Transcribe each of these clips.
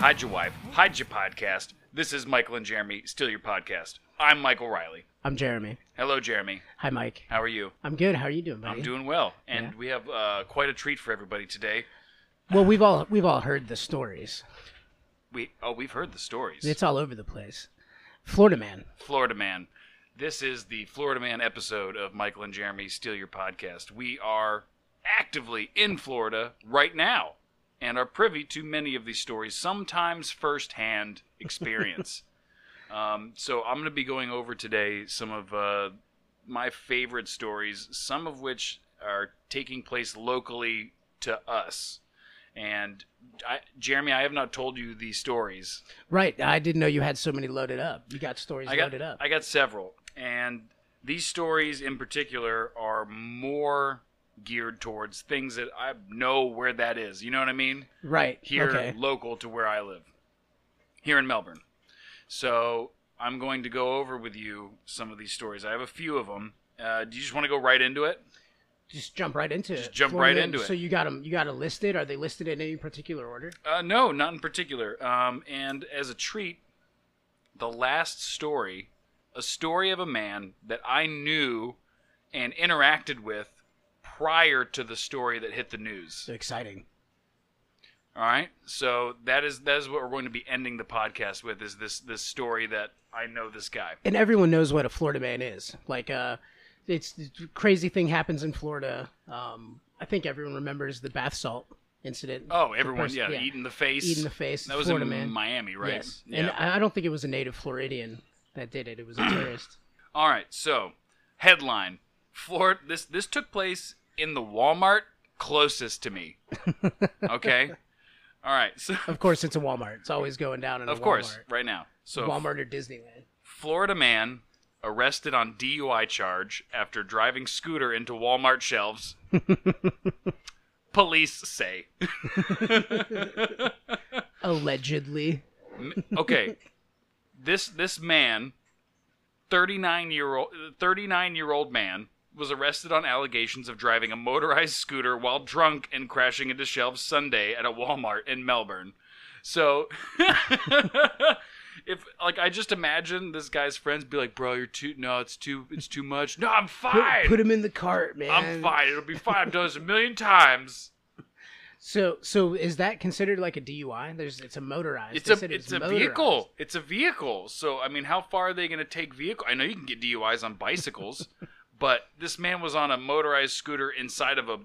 hide your wife, hide your podcast. This is Michael and Jeremy, Steal Your Podcast. I'm Michael Riley. I'm Jeremy. Hello, Jeremy. Hi, Mike. How are you? I'm good. How are you doing, buddy? I'm doing well, and Yeah. we have uh, quite a treat for everybody today. well. We've all we've all heard the stories. We oh, we've heard the stories. It's all over the place. Florida man. Florida Man. This is the Florida Man episode of Michael and Jeremy Steal Your Podcast. We are actively in Florida right now and are privy to many of these stories, sometimes firsthand experience. um, so I'm going to be going over today some of uh, my favorite stories, some of which are taking place locally to us. And I, Jeremy, I have not told you these stories. Right. I didn't know you had so many loaded up. You got stories I got, loaded up. I got several, and these stories in particular are more geared towards things that I know where that is. You know what I mean? right. Here, Okay. local to where I live, here in Melbourne. So I'm going to go over with you some of these stories. I have a few of them. Uh, do you just want to go right into it? Just jump right into it. Just jump Florida right into it. So you got them. You got it listed. Are they listed in any particular order? Uh, no, not in particular. Um, and as a treat, the last story, a story of a man that I knew and interacted with prior to the story that hit the news. Exciting. All right, so that is that is what we're going to be ending the podcast with is this this story that I know this guy. And everyone knows what a Florida man is. Like, uh, it's, it's a crazy thing happens in Florida. Um, I think everyone remembers the bath salt incident. Oh, everyone, person- yeah, yeah. eating the face. Eating the face. That was Florida in man. Miami, right? Yes. Yeah. And I I don't think it was a native Floridian that did it. It was a tourist. All right, so headline: Florida. This this took place in the Walmart closest to me. Okay. All right. So Of course, it's a Walmart. It's always going down in a of course, Walmart. right now. So Walmart or Disneyland. Florida man arrested on DUI charge after driving scooter into Walmart shelves. Police say. Allegedly. okay this this man 39 year old 39 year old man was arrested on allegations of driving a motorized scooter while drunk and crashing into shelves sunday at a walmart in melbourne so if like i just imagine this guy's friends be like bro you're too no it's too it's too much no i'm fine put him in the cart, man. i'm fine it'll be fine i've done this a million times So, so is that considered like a DUI? There's, it's a motorized. It's a said it it's a vehicle. It's a vehicle. So I mean, how far are they going to take vehicle? I know you can get DUIs on bicycles, but this man was on a motorized scooter inside of a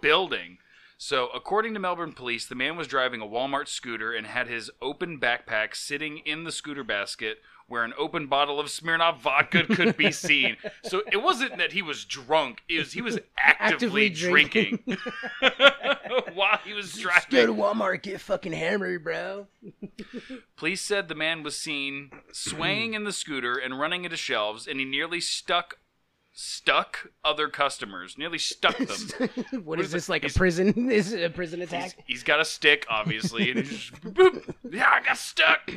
building. So according to Melbourne police, the man was driving a Walmart scooter and had his open backpack sitting in the scooter basket where an open bottle of Smirnoff vodka could be seen. So it wasn't that he was drunk; it was he was actively, Actively drinking, drinking. while he was Just Go to driving. Walmart, get fucking hammered, bro. Police said the man was seen swaying in the scooter and running into shelves, and he nearly stuck stuck other customers. Nearly stuck them. what is is this like a He's- prison? Is it a prison he's, attack? he's got a stick, obviously, and he's just, boop, yeah, I got stuck.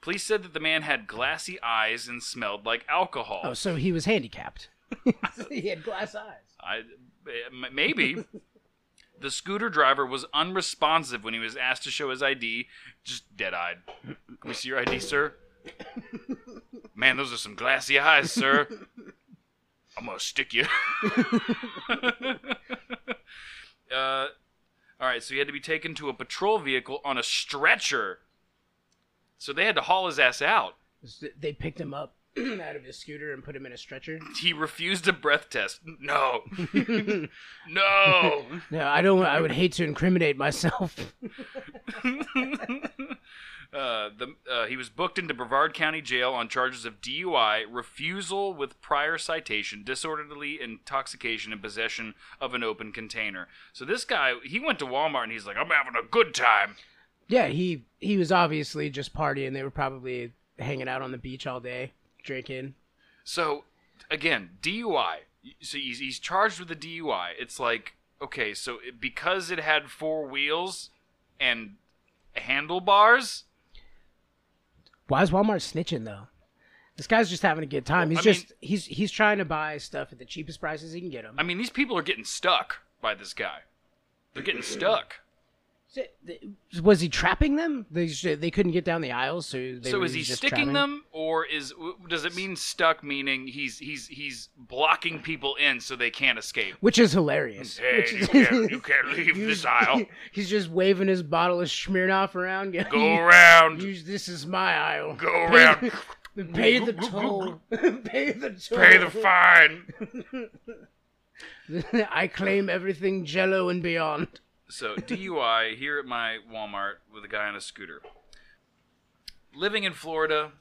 Police said that the man had glassy eyes and smelled like alcohol. Oh, so he was handicapped. he had glass eyes. I, m- maybe. The scooter driver was unresponsive when he was asked to show his ID, just dead eyed. Can we see your ID, sir? Man, those are some glassy eyes, sir. I'm gonna stick you. uh, all right, so he had to be taken to a patrol vehicle on a stretcher. So they had to haul his ass out. They picked him up out of his scooter and put him in a stretcher. He refused a breath test. No. no. No, I don't. I would hate to incriminate myself. Uh, the, uh, he was booked into Brevard County Jail on charges of DUI, refusal with prior citation, disorderly intoxication, and possession of an open container. So this guy, he went to Walmart and he's like, "I'm having a good time." yeah, he he was obviously just partying. They were probably hanging out on the beach all day, drinking. So again, DUI. So he's, he's charged with a DUI. It's like, okay, so it, because it had four wheels and handlebars, Why is Walmart snitching though? This guy's just having a good time. He's I mean- just he's he's trying to buy stuff at the cheapest prices he can get them. I mean, these people are getting stuck by this guy. They're getting stuck. Was he trapping them? They they couldn't get down the aisles, so they so is he sticking trapping them, or is does it mean stuck? Meaning he's he's he's blocking people in so they can't escape. Which is hilarious. Hey, Which you can't, you can't leave this aisle. He's just waving his bottle of Smirnoff around. Go around. Use this is my aisle. Go around. Pay the toll. Pay the toll. Pay the fine. I claim everything Jello and beyond. So DUI here at my Walmart with a guy on a scooter. Living in Florida,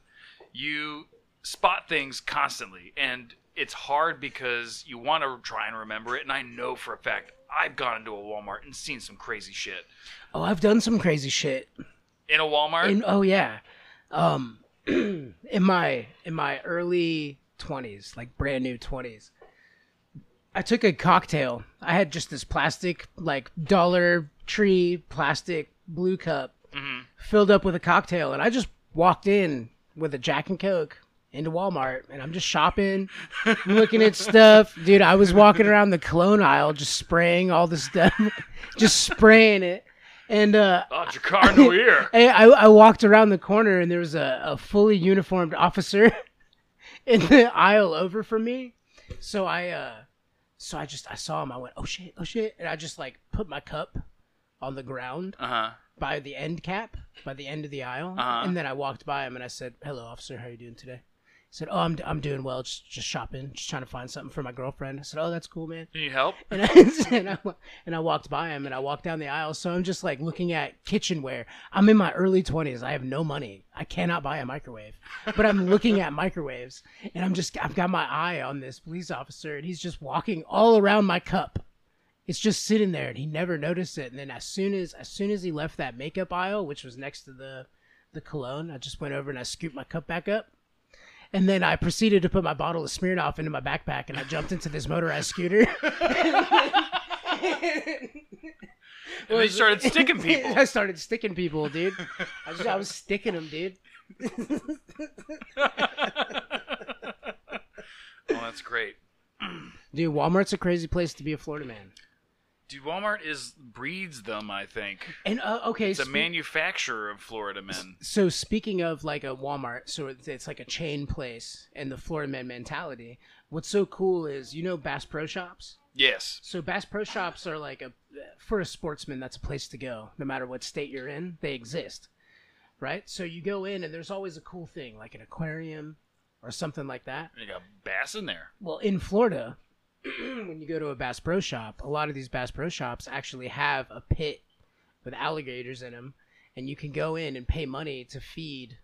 you spot things constantly, and it's hard because you want to try and remember it. And I know for a fact I've gone into a Walmart and seen some crazy shit Oh, I've done some crazy shit. in a Walmart. In, oh yeah, um, in my in my early twenties, like brand new twenties, I took a cocktail. I had just this plastic, like Dollar Tree plastic blue cup, filled up with a cocktail, and I just walked in with a Jack and Coke into Walmart, and I'm just shopping, looking at stuff, dude. I was walking around the cologne aisle, just spraying all the stuff, just spraying it, and uh, oh, Jacarno here. I, I, I walked around the corner and there was a, a fully uniformed officer in the aisle over from me. So I uh so I just I saw him, I went, Oh shit, oh shit and I just like put my cup on the ground Uh huh. by the end cap, by the end of the aisle. Uh-huh. And then I walked by him and I said, Hello officer, how are you doing today? He said, Oh, I'm I'm doing well, just just shopping, just trying to find something for my girlfriend. I said, Oh, that's cool, man. Need help? And I, and, I, and I walked by him and I walked down the aisle. So I'm just like looking at kitchenware. I'm in my early 20s. I have no money. I cannot buy a microwave. But I'm looking at microwaves and I'm just, I've got my eye on this police officer and he's just walking all around my cup. It's just sitting there and he never noticed it. And then as soon as, as soon as he left that makeup aisle, which was next to the, the cologne, I just went over and I scooped my cup back up. And then I proceeded to put my bottle of Smirnoff into my backpack and I jumped into this motorized scooter. And they started sticking people. I started sticking people, dude. I was, I was sticking them, dude. Oh, that's great. Dude, Walmart's a crazy place to be a Florida man. Dude, Walmart is breeds them. I think And uh, okay, it's a spe- manufacturer of Florida men. so speaking of like a Walmart, so it's, like a chain place and the Florida men mentality. What's so cool is you know Bass Pro Shops. Yes. So Bass Pro Shops are like a for a sportsman that's a place to go no matter what state you're in. They exist. Right? So you go in and there's always a cool thing like an aquarium or something like that. You got bass in there. Well, in Florida, when you go to a Bass Pro Shop, a lot of these Bass Pro Shops actually have a pit with alligators in them, and you can go in and pay money to feed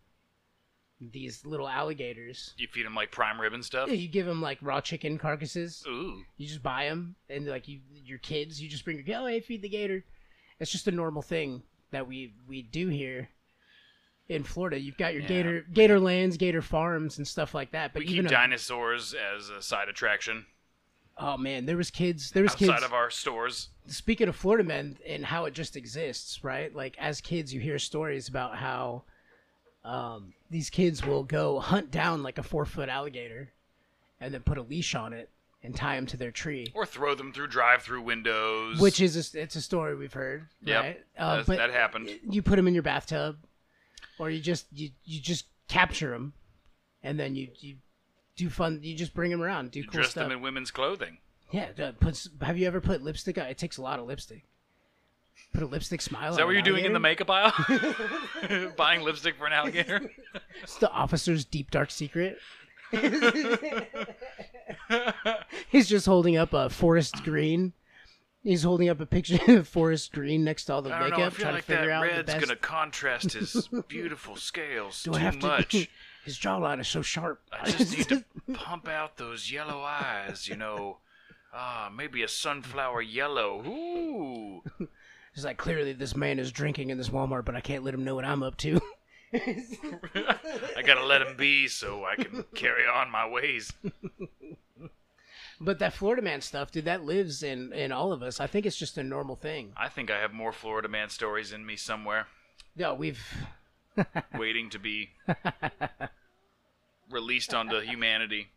these little alligators. You feed them like prime rib and stuff. Yeah, You give them like raw chicken carcasses. Ooh. You just buy them, and like you, your kids, you just bring your oh hey, feed the gator. It's just a normal thing that we we do here. In Florida, you've got your Yeah. gator gator lands, gator farms, and stuff like that. But We even keep a- dinosaurs as a side attraction oh man, there was kids. There was outside kids. of our stores. speaking of Florida men and how it just exists, right? Like as kids, you hear stories about how um, these kids will go hunt down like a four foot alligator, and then put a leash on it and tie him to their tree. Or throw them through drive-through windows. Which is a, it's a story we've heard, Yep. right? Uh, but that happened. you put them in your bathtub, or you just you, you just capture them, and then you you do fun. You just bring them around, do You cool dress stuff. them in women's clothing. Yeah, uh, puts. Have you ever put lipstick on? It takes a lot of lipstick. Put a lipstick smile. Is that what you're doing in the makeup aisle? Buying lipstick for an alligator? It's the officer's deep dark secret. He's just holding up a forest green. He's holding up a picture of forest green next to all the I don't makeup, know. I feel trying like to figure that out the red's best. gonna contrast his beautiful scales Do too I have much. His jawline is so sharp. I just need to pump out those yellow eyes. You know, ah, maybe a sunflower yellow. Ooh. He's like, clearly this man is drinking in this Walmart, but I can't let him know what I'm up to. I gotta let him be so I can carry on my ways. But that Florida man stuff, dude, that lives in in all of us. I think it's just a normal thing. I think I have more Florida man stories in me somewhere, Yeah, we've waiting to be released onto humanity.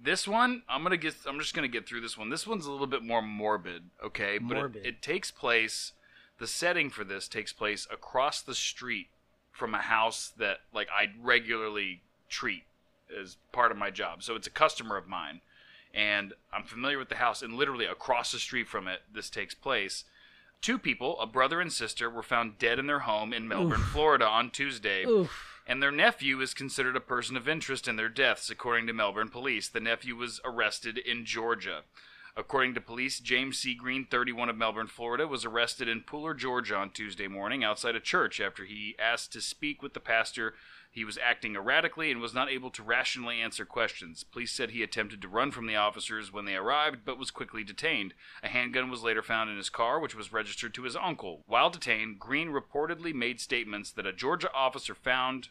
This one, I'm gonna get. I'm just gonna get through this one. This one's a little bit more morbid, okay? But it- Morbid. It, takes place The setting for this takes place across the street from a house that like I regularly treat as part of my job. So it's a customer of mine, and I'm familiar with the house. And literally across the street from it, this takes place. Two people, a brother and sister, were found dead in their home in Melbourne, Florida on Tuesday Oof. and their nephew is considered a person of interest in their deaths, according to Melbourne police. The nephew was arrested in Georgia. According to police, James C. Green, 31 of Melbourne, Florida, was arrested in Pooler, Georgia on Tuesday morning outside a church after he asked to speak with the pastor. He was acting erratically and was not able to rationally answer questions. Police said he attempted to run from the officers when they arrived, but was quickly detained. A handgun was later found in his car, which was registered to his uncle. While detained, Green reportedly made statements that a Georgia officer found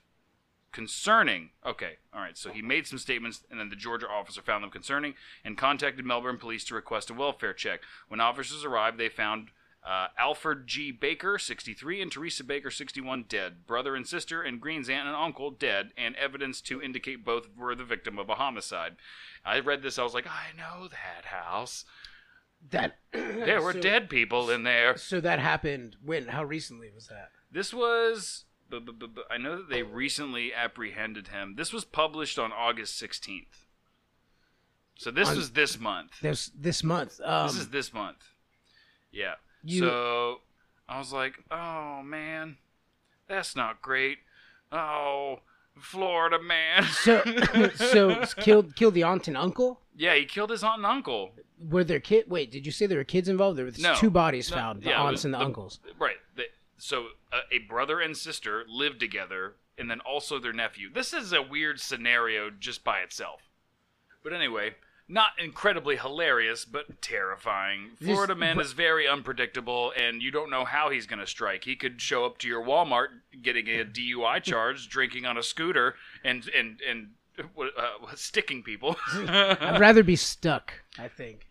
concerning. Okay, all right. So he made some statements, and then the Georgia officer found them concerning and contacted Melbourne police to request a welfare check. When officers arrived, they found uh, Alfred G. Baker, 63, and Teresa Baker, 61, dead. Brother and sister, and Green's aunt and uncle, dead, and evidence to indicate both were the victim of a homicide. I read this, I was like, I know that house. That There were so- dead people in there. So that happened when? How recently was that? This was. I know that they recently apprehended him. This was published on August 16th. So this On- was this month. This this month. Um, this is this month. Yeah. You- So I was like, oh man, that's not great. Oh, Florida man. so so killed killed the aunt and uncle. yeah, he killed his aunt and uncle. Were there kid? Wait, did you say there were kids involved? There were No. two bodies No, found: the yeah, aunts was and the, the- uncles. Right. The, so uh, a brother and sister lived together, and then also their nephew. This is a weird scenario just by itself. But anyway, not incredibly hilarious, but terrifying. This- Florida man but- is very unpredictable, and you don't know how he's going to strike. He could show up to your Walmart getting a DUI charge, drinking on a scooter, and and and uh, sticking people. I'd rather be stuck. I think.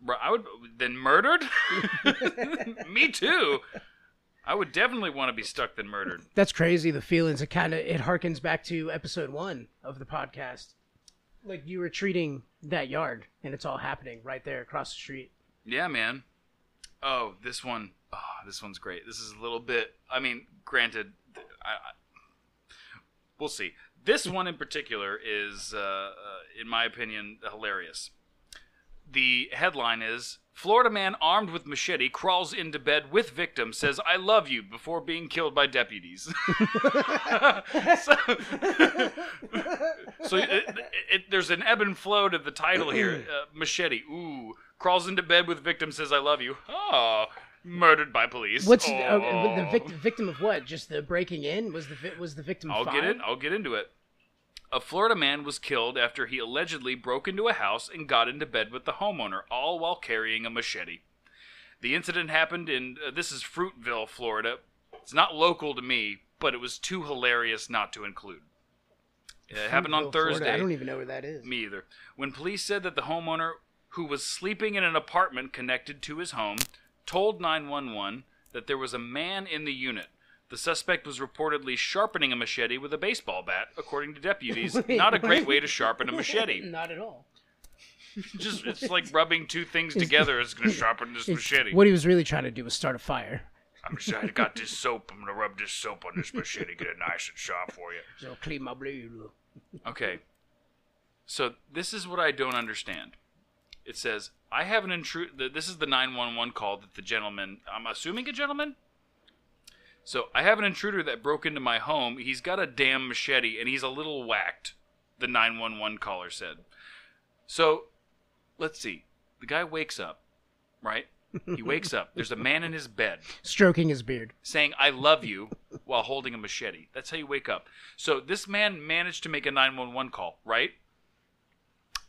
Bro, I would then murdered. Me too. I would definitely want to be stuck than murdered. That's crazy. The feelings. It kind of it harkens back to episode one of the podcast. Like you were treating that yard, and it's all happening right there across the street. Yeah, man. Oh, this one. Oh, this one's great. This is a little bit. I mean, granted, I, I, we'll see. This one in particular is, uh, uh, in my opinion, hilarious. The headline is Florida man armed with machete crawls into bed with victim says I love you before being killed by deputies. so, so it, it, it, there's an ebb and flow to the title here. Uh, machete, ooh, crawls into bed with victim says I love you. Oh, murdered by police. What's oh. uh, the victim? Victim of what? Just the breaking in? Was the vi- was the victim? I'll fine? get in. I'll get into it. A Florida man was killed after he allegedly broke into a house and got into bed with the homeowner, all while carrying a machete. The incident happened in uh, this is Fruitville, Florida. It's not local to me, but it was too hilarious not to include. It happened on Fruitville, Florida. Thursday. I don't even know where that is. Me either. When police said that the homeowner, who was sleeping in an apartment connected to his home, told 911 that there was a man in the unit. The suspect was reportedly sharpening a machete with a baseball bat, according to deputies. Wait, Not a great way to sharpen a machete. Not at all. Just it's like rubbing two things together is going to sharpen this machete. What he was really trying to do was start a fire. I'm just, I got this soap. I'm going to rub this soap on this machete, get it nice and sharp for you. So clean my blade. Okay. So this is what I don't understand. It says, I have an intruder. This is the 911 call that the gentleman, I'm assuming a gentleman? So I have an intruder that broke into my home. He's got a damn machete and he's a little whacked, the 911 caller said. So let's see. The guy wakes up, right? He wakes up. There's a man in his bed Stroking his beard. saying "I love you" while holding a machete. That's how you wake up. So this man managed to make a 911 call, right?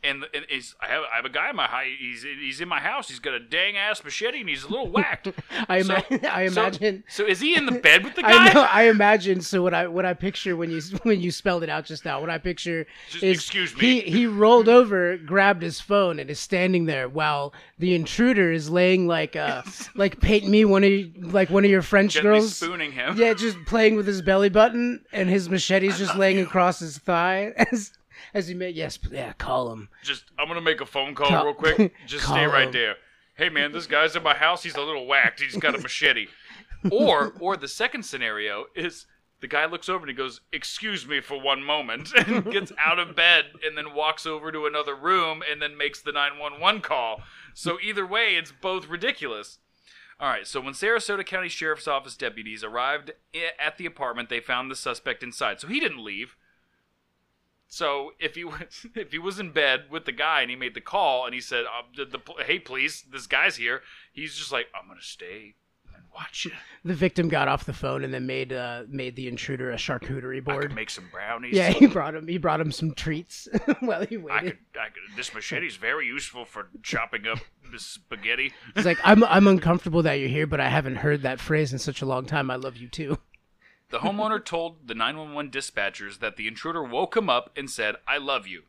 And, is I have I have a guy in my house. He's he's in my house. He's got a dang ass machete and he's a little whacked. I, So- ima- I imagine. So, is he in the bed with the guy? I know. I imagine. So what I what I picture when you when you spelled it out just now, what I picture Just is excuse me. he he rolled over, grabbed his phone, and is standing there while the intruder is laying like uh like paint me one of you- like one of your French Gently girls. spooning him. Yeah, just playing with his belly button, and his machete's just laying across his thigh as as he made. Yes, yeah, call him. Just I'm gonna make a phone call Call- real quick. Just stay call right him. there. Hey man, this guy's in my house. He's a little whacked. He's got a machete. or or the second scenario is the guy looks over and he goes, "Excuse me for one moment," and gets out of bed and then walks over to another room and then makes the 911 call. So either way, it's both ridiculous. All right, so when Sarasota County Sheriff's Office deputies arrived i- at the apartment, they found the suspect inside. So he didn't leave. So if he was if he was in bed with the guy and he made the call and he said, uh, the, the, "Hey, please, this guy's here," he's just like, "I'm gonna stay and watch you. The victim got off the phone and then made uh, made the intruder a charcuterie I board. could make some brownies. Yeah, he brought him. He brought him some treats while he I waited. could, I could. This machete's very useful for chopping up this spaghetti." He's like, I'm I'm uncomfortable that you're here, but I haven't heard that phrase in such a long time. I love you too. The homeowner told the 911 dispatchers that the intruder woke him up and said, I love you.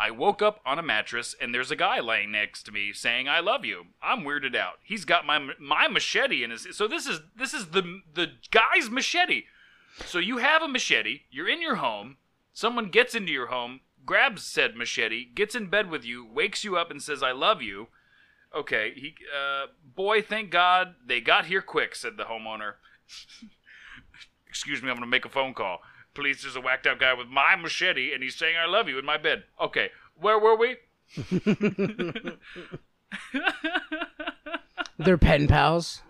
I woke up on a mattress and there's a guy laying next to me saying I love you. I'm weirded out. He's got my my machete in his so this is this is the the guy's machete. So you have a machete, you're in your home, someone gets into your home, grabs said machete, gets in bed with you, wakes you up and says I love you. Okay, he uh boy, thank God they got here quick, said the homeowner. Excuse me, I'm gonna make a phone call. Police, is a whacked out guy with my machete, and he's saying I love you in my bed. Okay, where were we? They're pen pals.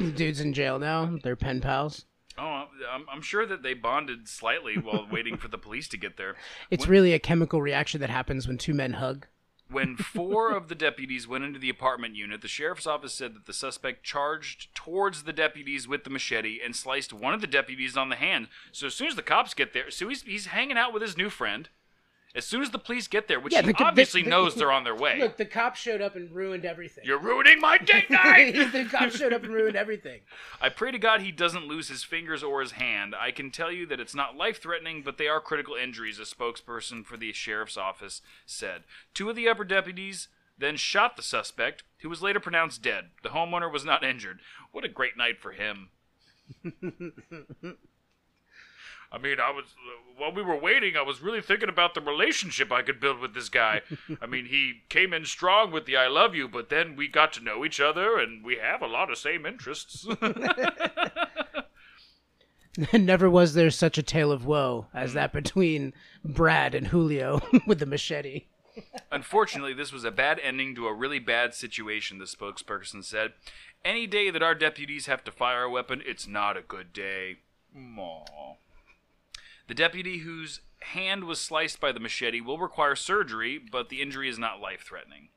The dude's in jail now. They're pen pals. Oh, I'm, I'm sure that they bonded slightly while waiting for the police to get there. It's really a chemical reaction that happens when two men hug. When four of the deputies went into the apartment unit, the sheriff's office said that the suspect charged towards the deputies with the machete and sliced one of the deputies on the hand. So as soon as the cops get there, so he's, he's hanging out with his new friend. As soon as the police get there, which Yeah, he the- the- obviously the- knows they're on their way. Look, the cops showed up and ruined everything. You're ruining my date night! the cops showed up and ruined everything. I pray to God he doesn't lose his fingers or his hand. I can tell you that it's not life threatening, but they are critical injuries, a spokesperson for the sheriff's office said. Two of the upper deputies then shot the suspect, who was later pronounced dead. The homeowner was not injured. What a great night for him. I mean, I was while we were waiting, I was really thinking about the relationship I could build with this guy. I mean, he came in strong with the "I love you," but then we got to know each other, and we have a lot of same interests. Never was there such a tale of woe as mm-hmm. that between Brad and Julio with the machete. Unfortunately, this was a bad ending to a really bad situation, the spokesperson said. Any day that our deputies have to fire a weapon, it's not a good day. Aw. The deputy whose hand was sliced by the machete will require surgery, but the injury is not life threatening.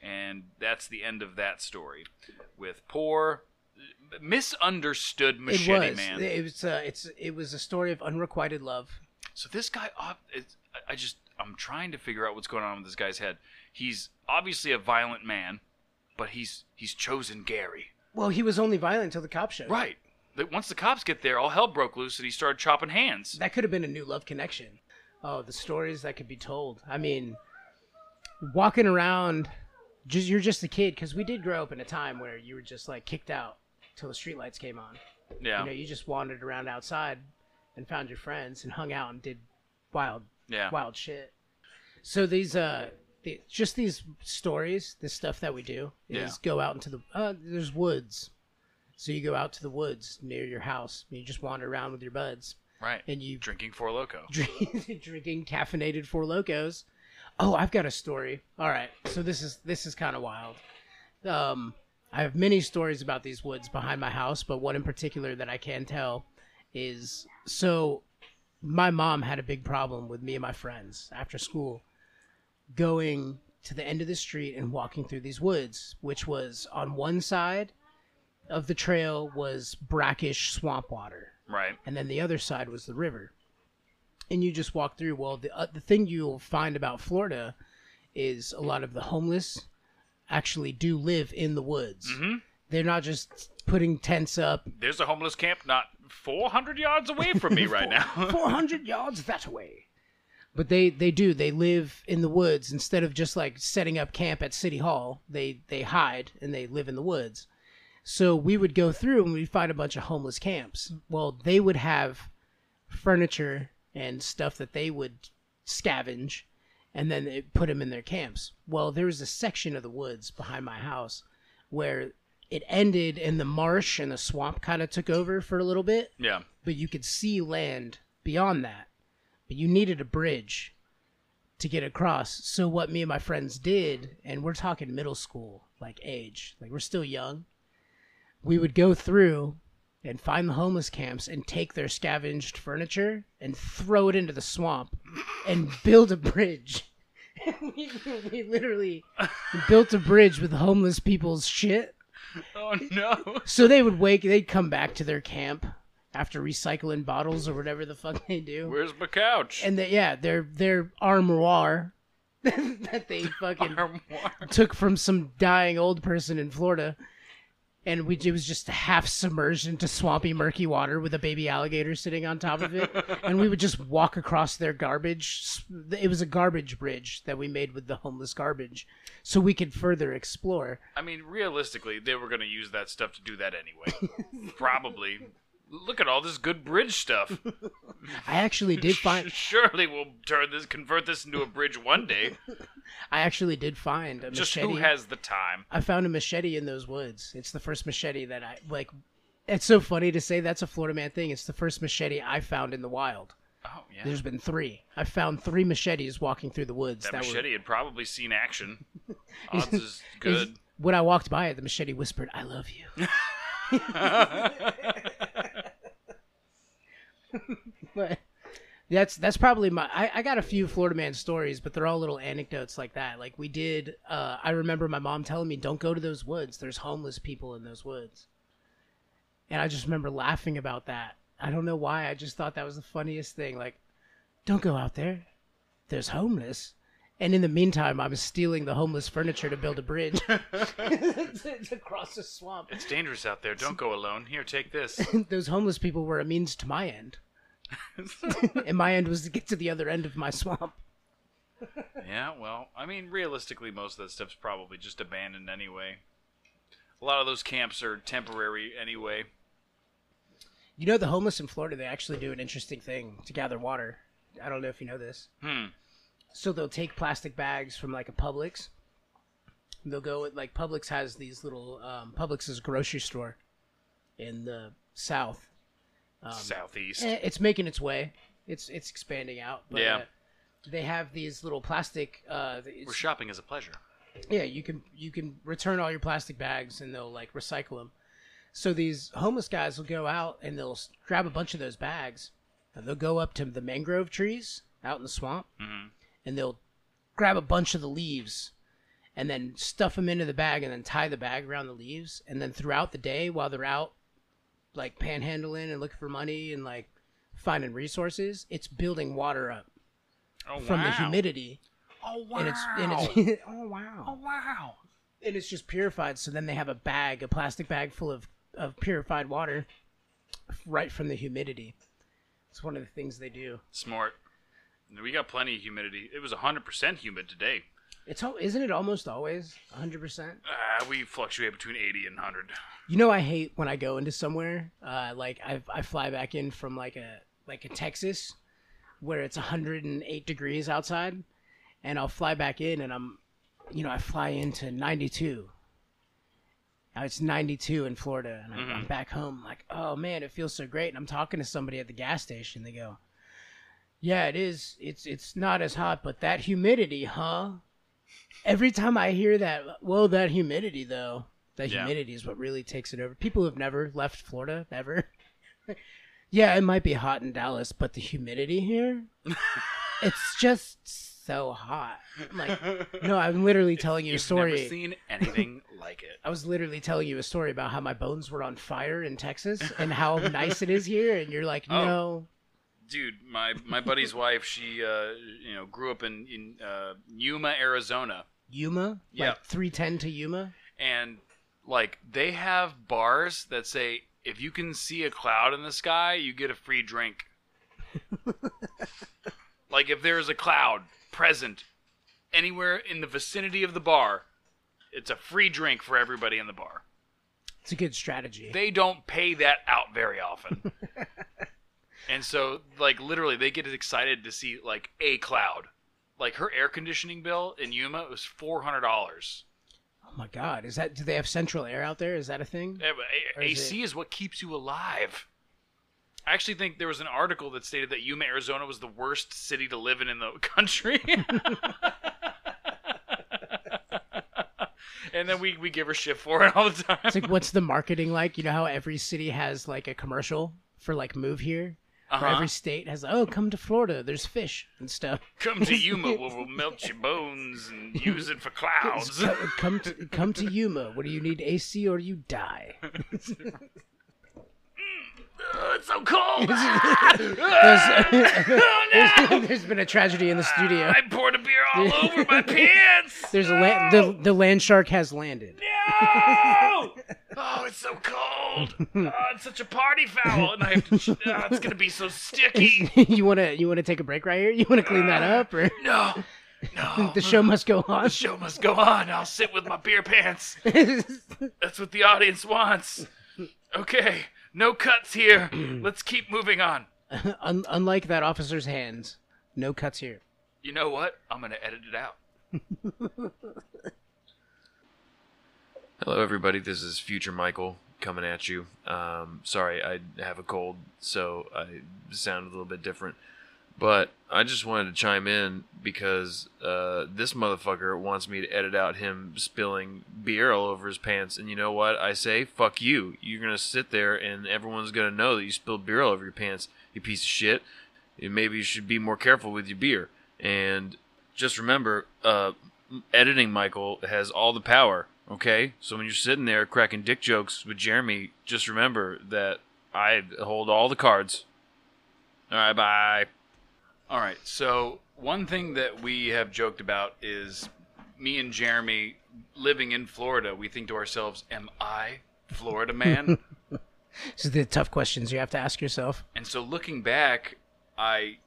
And that's the end of that story. With poor, misunderstood machete it was. man. It was. Uh, it's. It was a story of unrequited love. So this guy, I just, I'm trying to figure out what's going on with this guy's head. He's obviously a violent man, but he's he's chosen Gary. Well, he was only violent until the cops showed. Right. That once the cops get there, all hell broke loose, and he started chopping hands. That could have been a new love connection. Oh, the stories that could be told. I mean, walking around, just you're just a kid because we did grow up in a time where you were just like kicked out till the streetlights came on. Yeah. You know, you just wandered around outside and found your friends and hung out and did wild, Yeah. wild shit. So these, uh, the, just these stories, this stuff that we do is Yeah. go out into the. Uh, there's woods, so you go out to the woods near your house. And you just wander around with your buds, Right. and you Drinking Four Loco. drink, drinking caffeinated four locos. Oh, I've got a story. All right, so this is this is kind of wild. Um, I have many stories about these woods behind my house, but one in particular that I can tell is so. My mom had a big problem with me and my friends after school going to the end of the street and walking through these woods, which was on one side of the trail was brackish swamp water Right. and then the other side was the river. And you just walk through. Well, the uh, the thing you'll find about Florida is a lot of the homeless actually do live in the woods. Mhm. They're not just putting tents up There's a homeless camp not 400 yards away from me right now. 400 yards that way. But they, they do. They live in the woods instead of just like setting up camp at City Hall. They they hide and they live in the woods. So we would go through and we'd find a bunch of homeless camps. Well, they would have furniture and stuff that they would scavenge and then they put them in their camps. Well, there was a section of the woods behind my house where it ended and the marsh and the swamp kind of took over for a little bit, Yeah. but you could see land beyond that. But you needed a bridge to get across. So what me and my friends did, and we're talking middle school like age, like we're still young. We would go through and find the homeless camps and take their scavenged furniture and throw it into the swamp and build a bridge. we, we literally built a bridge with homeless people's shit. Oh no. So they would wake, they'd come back to their camp after recycling bottles or whatever the fuck they do. Where's my couch? and they, yeah, their their armoire that they fucking Armoire. took from some dying old person in Florida. And we it was just half submerged into swampy, murky water with a baby alligator sitting on top of it. and we would just walk across their garbage. It was a garbage bridge that we made with the homeless garbage, so we could further explore. I mean, realistically, they were going to use that stuff to do that anyway. Probably. Look at all this good bridge stuff. I actually did find. Surely we'll turn this, convert this into a bridge one day. I actually did find a machete. Just machete. who has the time? I found a machete in those woods. It's the first machete that I like. It's so funny to say that's a Florida man thing. It's the first machete I found in the wild. Oh yeah. There's been three. I found three machetes walking through the woods. That that machete were, had probably seen action. Odds is good. when I walked by it, the machete whispered, "I love you." but that's that's probably my. I, I got a few Florida man stories, but they're all little anecdotes like that. Like we did. Uh, I remember my mom telling me, "Don't go to those woods. There's homeless people in those woods." And I just remember laughing about that. I don't know why. I just thought that was the funniest thing. Like, don't go out there. There's homeless. And in the meantime, I was stealing the homeless furniture to build a bridge to cross the swamp. It's dangerous out there. Don't go alone. Here, take this. Those homeless people were a means to my end. and my end was to get to the other end of my swamp. yeah, well, I mean, realistically, most of that stuff's probably just abandoned anyway. A lot of those camps are temporary anyway. You know, the homeless in Florida, they actually do an interesting thing to gather water. I don't know if you know this. Hmm. So they'll take plastic bags from like a Publix. They'll go at like Publix has these little um, Publix is a grocery store in the south. Um, Southeast. eh, it's making its way. It's it's expanding out. But, Yeah. uh, they have these little plastic. Uh, it's- We're shopping as a pleasure. yeah, you can you can return all your plastic bags and they'll like recycle them. So these homeless guys will go out and they'll s- grab a bunch of those bags and they'll go up to the mangrove trees out in the swamp Mhm. And they'll grab a bunch of the leaves and then stuff them into the bag and then tie the bag around the leaves and then throughout the day while they're out like panhandling and looking for money and like finding resources, it's building water up Oh, from wow. the humidity Oh, wow. and it's and it's oh wow oh, wow. and it's just purified. So then they have a bag, a plastic bag full of, of purified water, right from the humidity. It's one of the things they do. Smart. We got plenty of humidity. It was 100% humid today. It's al- isn't it almost always 100. percent Uh, we fluctuate between 80 and 100. You know, I hate when I go into somewhere. Uh, like I I fly back in from like a like a Texas, where it's 108 degrees outside, and I'll fly back in, and I'm, you know, I fly into 92. Now it's 92 in Florida, and I'm, I'm back home. Like, oh man, it feels so great. And I'm talking to somebody at the gas station. They go, "Yeah, it is. It's it's not as hot, but that humidity, huh?" Every time I hear that, well, that humidity though, that Yeah. humidity is what really takes it over. People who've never left Florida, ever. yeah, it might be hot in Dallas, but the humidity here, it's just so hot. I'm like, no, I'm literally telling you a You've story. never seen anything like it. I was literally telling you a story about how my bones were on fire in Texas and how nice it is here, and you're like, Oh. no. Dude, my, my buddy's wife, she uh, you know grew up in in uh, Yuma, Arizona, Yuma? Yeah. Like 310 to Yuma? and like they have bars that say if you can see a cloud in the sky, you get a free drink. like if there is a cloud present anywhere in the vicinity of the bar, it's a free drink for everybody in the bar. It's a good strategy. They don't pay that out very often. and so like literally they get excited to see like a cloud. Like her air conditioning bill in Yuma was $400. oh my god, is that? Do they have central air out there? Is that a thing? Yeah, but A- is AC is what keeps you alive. I actually think there was an article that stated that Yuma, Arizona was the worst city to live in in the country. and then we, we give her shit for it all the time. It's like, what's the marketing like? You know how every city has like a commercial for like move here. Where Uh-huh. every state has, oh, come to Florida. There's fish and stuff. Come to Yuma where we'll melt your bones and use it for clouds. Co- come to come to Yuma. What do you need AC or you die? Oh, it's so cold. there's, ah! there's been a tragedy in the studio. I poured a beer all over my pants. There's a land, the the land shark has landed. No! Oh, it's so cold. Oh, it's such a party foul, and I have to. Oh, it's gonna be so sticky. you wanna you wanna take a break right here? You wanna clean that up, or No, no. the show must go on? The show must go on. I'll sit with my beer pants. That's what the audience wants. Okay, no cuts here. Let's keep moving on. Un- unlike that officer's hands, no cuts here. You know what? I'm gonna edit it out. Hello, everybody. This is Future Michael coming at you. Um, sorry, I have a cold, so I sound a little bit different. But I just wanted to chime in because uh, this motherfucker wants me to edit out him spilling beer all over his pants. And you know what? I say, fuck you. You're going to sit there and everyone's going to know that you spilled beer all over your pants, you piece of shit. Maybe you should be more careful with your beer. And just remember, uh, editing Michael has all the power. Okay, so when you're sitting there cracking dick jokes with Jeremy, just remember that I hold all the cards. All right, bye. All right. So one thing that we have joked about is me and Jeremy living in Florida. We think to ourselves, "Am I Florida man?" These are the tough questions you have to ask yourself. and so looking back, I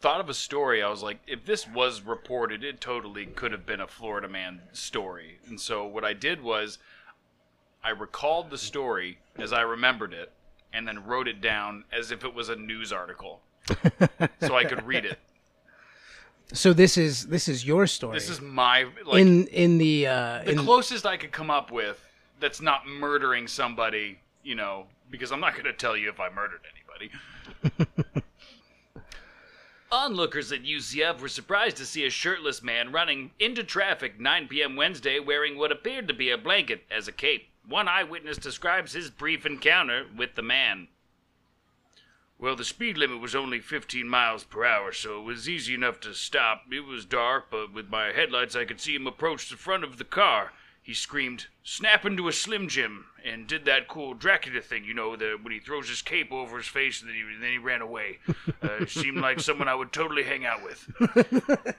thought of a story. I was like, if this was reported, it totally could have been a Florida man story. And so what I did was I recalled the story as I remembered it and then wrote it down as if it was a news article. so I could read it. So this is this is your story. This is my like in in the uh, the in, closest I could come up with that's not murdering somebody, you know, because I'm not going to tell you if I murdered anybody. Onlookers at UCF were surprised to see a shirtless man running into traffic 9 p.m. Wednesday wearing what appeared to be a blanket as a cape. One eyewitness describes his brief encounter with the man. Well, the speed limit was only 15 miles per hour, so it was easy enough to stop. It was dark, but with my headlights I could see him approach the front of the car. He screamed, Snap into a Slim Jim, and did that cool Dracula thing, you know, the, when he throws his cape over his face and then he, then he ran away. Uh, seemed like someone I would totally hang out with.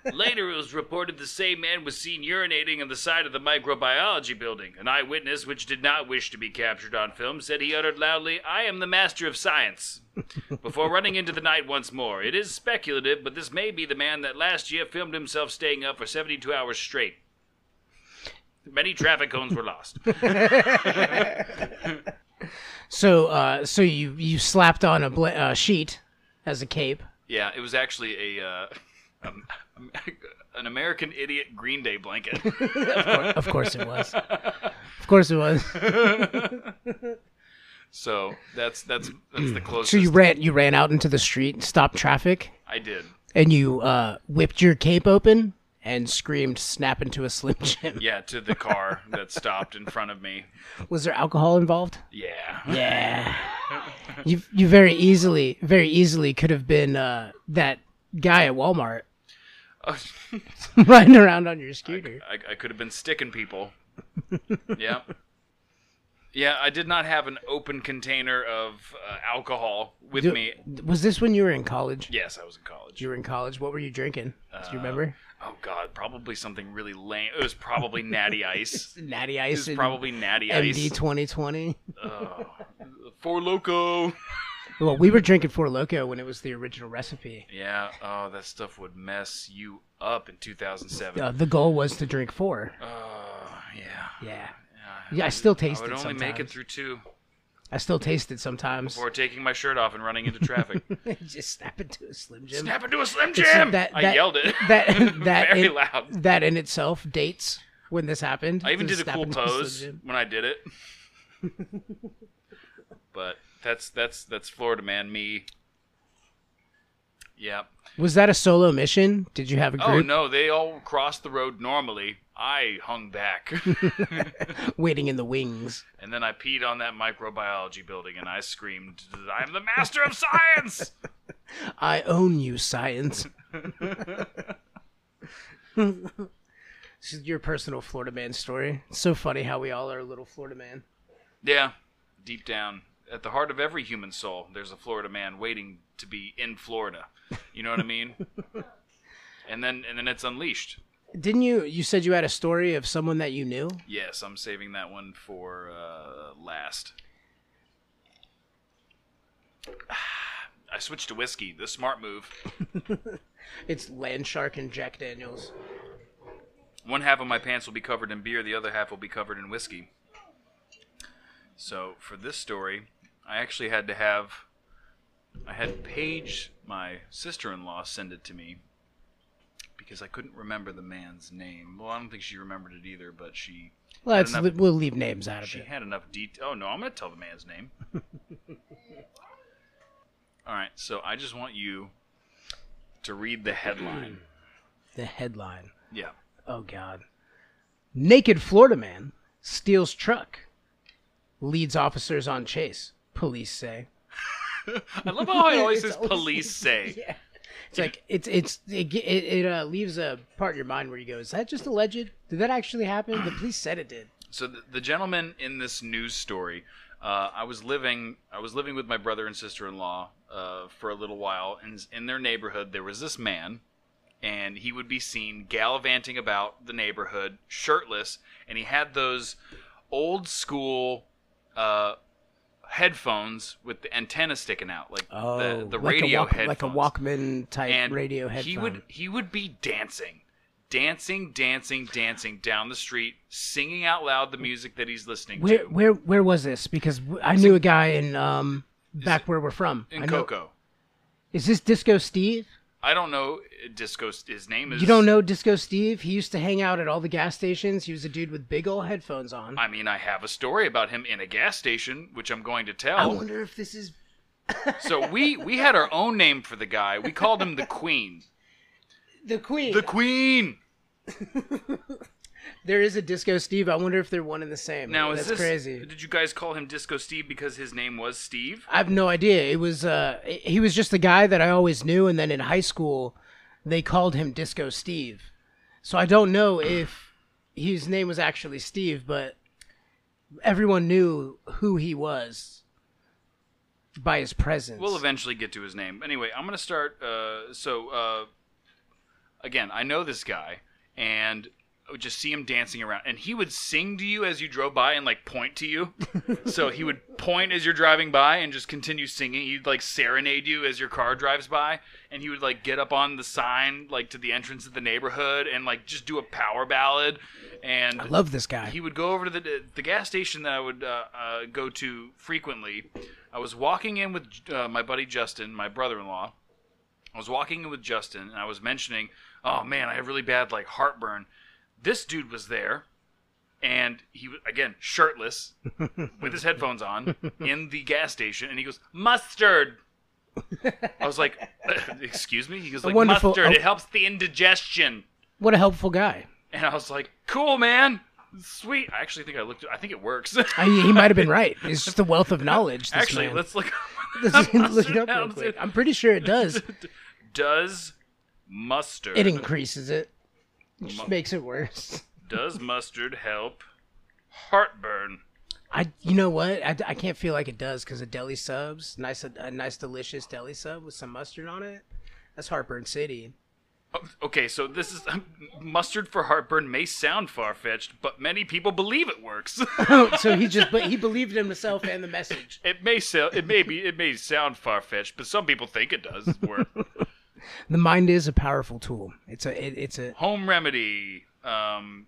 Later, it was reported the same man was seen urinating on the side of the microbiology building. An eyewitness, which did not wish to be captured on film, said he uttered loudly, I am the master of science. Before running into the night once more, it is speculative, but this may be the man that last year filmed himself staying up for 72 hours straight. Many traffic cones were lost. so uh, so you you slapped on a bla- uh, sheet as a cape. Yeah, it was actually a uh, um, an American Idiot Green Day blanket. Of course it was. Of course it was. So that's that's that's the closest So you ran you ran out into the street, stopped traffic, I did. and you uh, whipped your cape open and screamed, "Snap into a Slim Jim." Yeah, to the car that stopped in front of me. Was there alcohol involved? Yeah. Yeah. you you very easily very easily could have been uh, that guy at Walmart riding around on your scooter. I, I could have been sticking people. yeah. Yeah, I did not have an open container of uh, alcohol with Do- me. Was this when you were in college? Yes, I was in college. You were in college. What were you drinking? Do Uh, you remember? Oh God, probably something really lame. It was probably Natty Ice. Natty It Ice was and probably Natty Ice. MD twenty twenty. Oh, Four Loco. Well, we were drinking Four Loco when it was the original recipe. Yeah. Oh, that stuff would mess you up in 2007. Uh, the goal was to drink four. Oh, yeah. Yeah. Yeah, I still taste I would it only make it through two I still taste it sometimes. before taking my shirt off and running into traffic. Just snap into a Slim Jim. Snap into a Slim Jim! that- I yelled it. that that very in, loud. That in itself dates when this happened. I even did a cool happened to Slim pose Jim. when I did it. but that's that's that's Florida man me. Yeah. Was that a solo mission? Did you have a oh, group Oh no, they all crossed the road normally. I hung back. waiting in the wings? and then I peed on that microbiology building and I screamed, I'm the master of science! I own you, science. this is your personal Florida man story. It's so funny how we all are a little Florida man. yeah, deep down. At the heart of every human soul, there's a Florida man waiting to be in Florida. You know what I mean? and then and then it's unleashed. Didn't you? You said you had a story of someone that you knew. Yes, I'm saving that one for uh, last. I switched to whiskey. The smart move. It's Land Shark and Jack Daniels. One half of my pants will be covered in beer. The other half will be covered in whiskey. So for this story, I actually had to have. I had Paige, my sister-in-law, send it to me because I couldn't remember the man's name. Well, I don't think she remembered it either, but she Let's enough- we'll leave names out of She it. She had enough detail. Oh no, I'm gonna tell the man's name. All right, so I just want you to read the headline. The headline. Yeah. Oh God. Naked Florida man steals truck. Leads officers on chase. Police say. I love how it always says always- police say. Yeah. It's like it's it's it it, it uh, leaves a part in your mind where you go, is that just alleged? Did that actually happen? The police said it did. So the, the gentleman in this news story, uh, I was living I was living with my brother and sister-in-law uh, for a little while, and in their neighborhood there was this man, and he would be seen gallivanting about the neighborhood shirtless, and he had those old school uh, headphones with the antenna sticking out, like the, the Oh, like radio headphones like a Walkman type and radio headphone. He would he would be dancing, dancing, dancing, dancing down the street, singing out loud the music that he's listening where to where where was this? Because I knew a guy in um back where we're from. in I know- Cocoa. Is this Disco Steve? I don't know. Disco. His name is. You don't know Disco Steve? He used to hang out at all the gas stations. He was a dude with big old headphones on. I mean, I have a story about him in a gas station, which I'm going to tell. I wonder if this is so we we had our own name for the guy. We called him the Queen. the Queen. The Queen. there is a Disco Steve. I wonder if they're one and the same. Now is That's this crazy. Did you guys call him Disco Steve because his name was Steve? I have no idea. It was uh he was just a guy that I always knew and then in high school they called him Disco Steve. So I don't know if his name was actually Steve, but everyone knew who he was by his presence. We'll eventually get to his name. Anyway, I'm going to start. Uh, so, uh, again, I know this guy, and would just see him dancing around. And he would sing to you as you drove by and, like, point to you. so he would point as you're driving by and just continue singing. He'd, like, serenade you as your car drives by. And he would, like, get up on the sign, like, to the entrance of the neighborhood and, like, just do a power ballad. And I love this guy. he would go over to the the gas station that I would uh, uh, go to frequently. I was walking in with uh, my buddy Justin, my brother-in-law. I was walking in with Justin, and I was mentioning, "Oh man, I have really bad like heartburn." This dude was there, and he was again shirtless, with his headphones on, in the gas station, and he goes, "Mustard." I was like, "Excuse me?" He goes, "Like wonderful- mustard. It helps the indigestion." what a helpful guy. And I was like, "Cool, man, sweet." I actually think I looked. I think it works. I, he might have been right. It's just a wealth of knowledge. This actually, man. let's look. Let's look it up real quick. I'm pretty sure it does. Does mustard? It increases it. It just makes it worse. Does mustard help heartburn? I, you know what? I, I can't feel like it does because of deli subs, nice a nice delicious deli sub with some mustard on it. That's Heartburn City. Oh, Okay, so this is um, mustard for heartburn may sound far fetched, but many people believe it works. Oh, so he just, but he believed in himself and the message. it may sound, it may be, it may sound far fetched, but some people think it does work. The mind is a powerful tool. It's a, it, it's a. Home remedy. Um,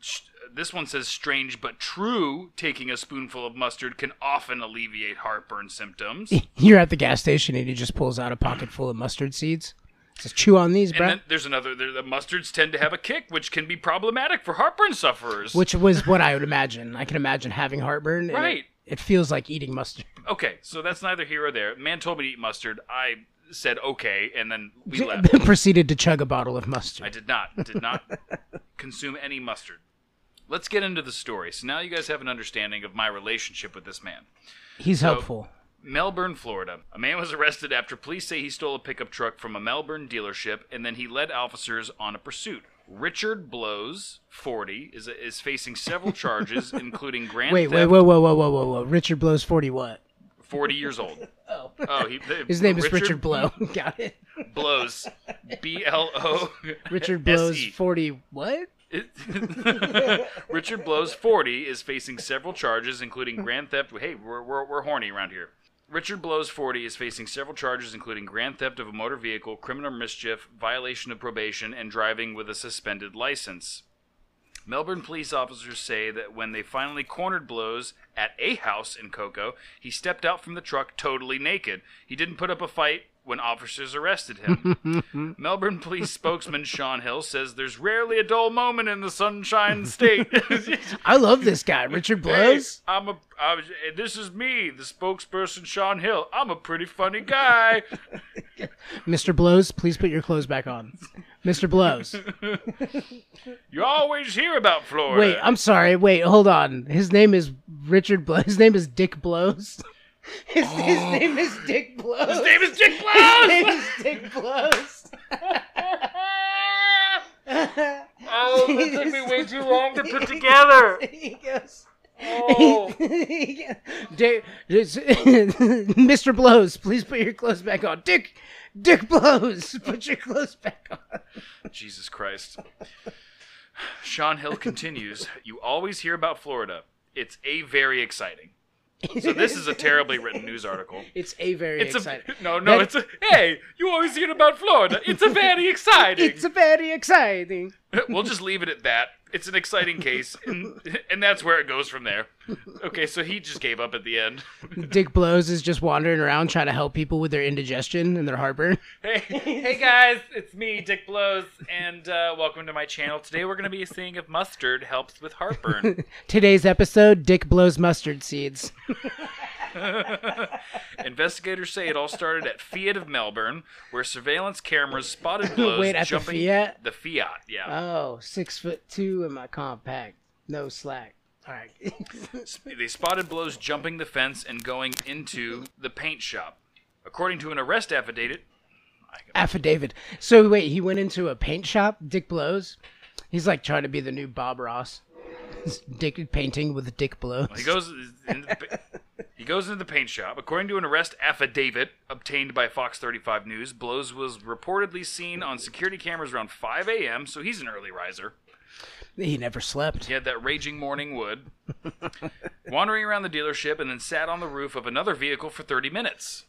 sh- this one says strange but true. Taking a spoonful of mustard can often alleviate heartburn symptoms. You're at the gas station and he just pulls out a pocket full of mustard seeds. Says, chew on these, then there's another. there- The mustards tend to have a kick, which can be problematic for heartburn sufferers. Which was what I would imagine. I can imagine having heartburn. and it- Right. It, feels like eating mustard. okay, so that's neither here or there. Man told me to eat mustard. I said okay, and then we left. Proceeded to chug a bottle of mustard. I did not. Did not consume any mustard. Let's get into the story. So now you guys have an understanding of my relationship with this man. He's helpful. Melbourne, Florida. A man was arrested after police say he stole a pickup truck from a Melbourne dealership and then he led officers on a pursuit. Richard Blows, 40, is, is facing several charges, including grand Wait, wait, theft. whoa, whoa, whoa, whoa, whoa, whoa. Richard blows 40 what? 40 years old. Oh. Oh, he, the- His name is Richard Blow. Got it. Blows. B L O. Richard blows S-E. 40 what? It- Richard Blows, 40, is facing several charges, including grand theft. Hey, we're, we're, we're horny around here. Richard Blows, 40, is facing several charges, including grand theft of a motor vehicle, criminal mischief, violation of probation, and driving with a suspended license. Melbourne police officers say that when they finally cornered Blows at a house in Cocoa, he stepped out from the truck totally naked. He didn't put up a fight when officers arrested him. Melbourne police spokesman Sean Hill says there's rarely a dull moment in the Sunshine State. I love this guy, Richard Blows. Hey, I'm a. I was, this is me, the spokesperson Sean Hill. I'm a pretty funny guy. Mr. Blows, please put your clothes back on. Mr. Blows. You always hear about Florida. Wait, I'm sorry. Wait, hold on. His name is Richard Blows. His name is Dick Blows. His, his oh. name is Dick Blows. His name is Dick Blows. His name is Dick Blows. oh, that took me way too long to put together. he goes. Oh. Mr. Blows, please put your clothes back on. Dick, Dick Blows, put your clothes back on. Jesus Christ. Sean Hill continues, You always hear about Florida. It's a very exciting. So this is a terribly written news article. It's a very It's exciting. a no, no. It's a hey. You always hear about Florida. It's a very exciting. It's a very exciting. we'll just leave it at that. It's an exciting case, and, and that's where it goes from there. Okay, so he just gave up at the end. Dick Blows is just wandering around trying to help people with their indigestion and their heartburn. Hey, hey guys, it's me, Dick Blows, and uh, welcome to my channel. Today we're going to be seeing if mustard helps with heartburn. Today's episode: Dick blows mustard seeds. Investigators say it all started at Fiat of Melbourne, where surveillance cameras spotted Blows Wait, at the jumping Fiat? The Fiat, yeah. Oh, six foot two in my compact, no slack. All right. They spotted Blows jumping the fence and going into the paint shop. According to an arrest affidavit, Affidavit. So wait, he went into a paint shop. Dick blows. He's like trying to be the new Bob Ross. Dick painting with Dick blows. he goes into the, he goes into the paint shop. According to an arrest affidavit obtained by Fox 35 News, Blows was reportedly seen on security cameras around 5 a.m., so he's an early riser. He never slept. He had that raging morning wood, wandering around the dealership, and then sat on the roof of another vehicle for 30 minutes.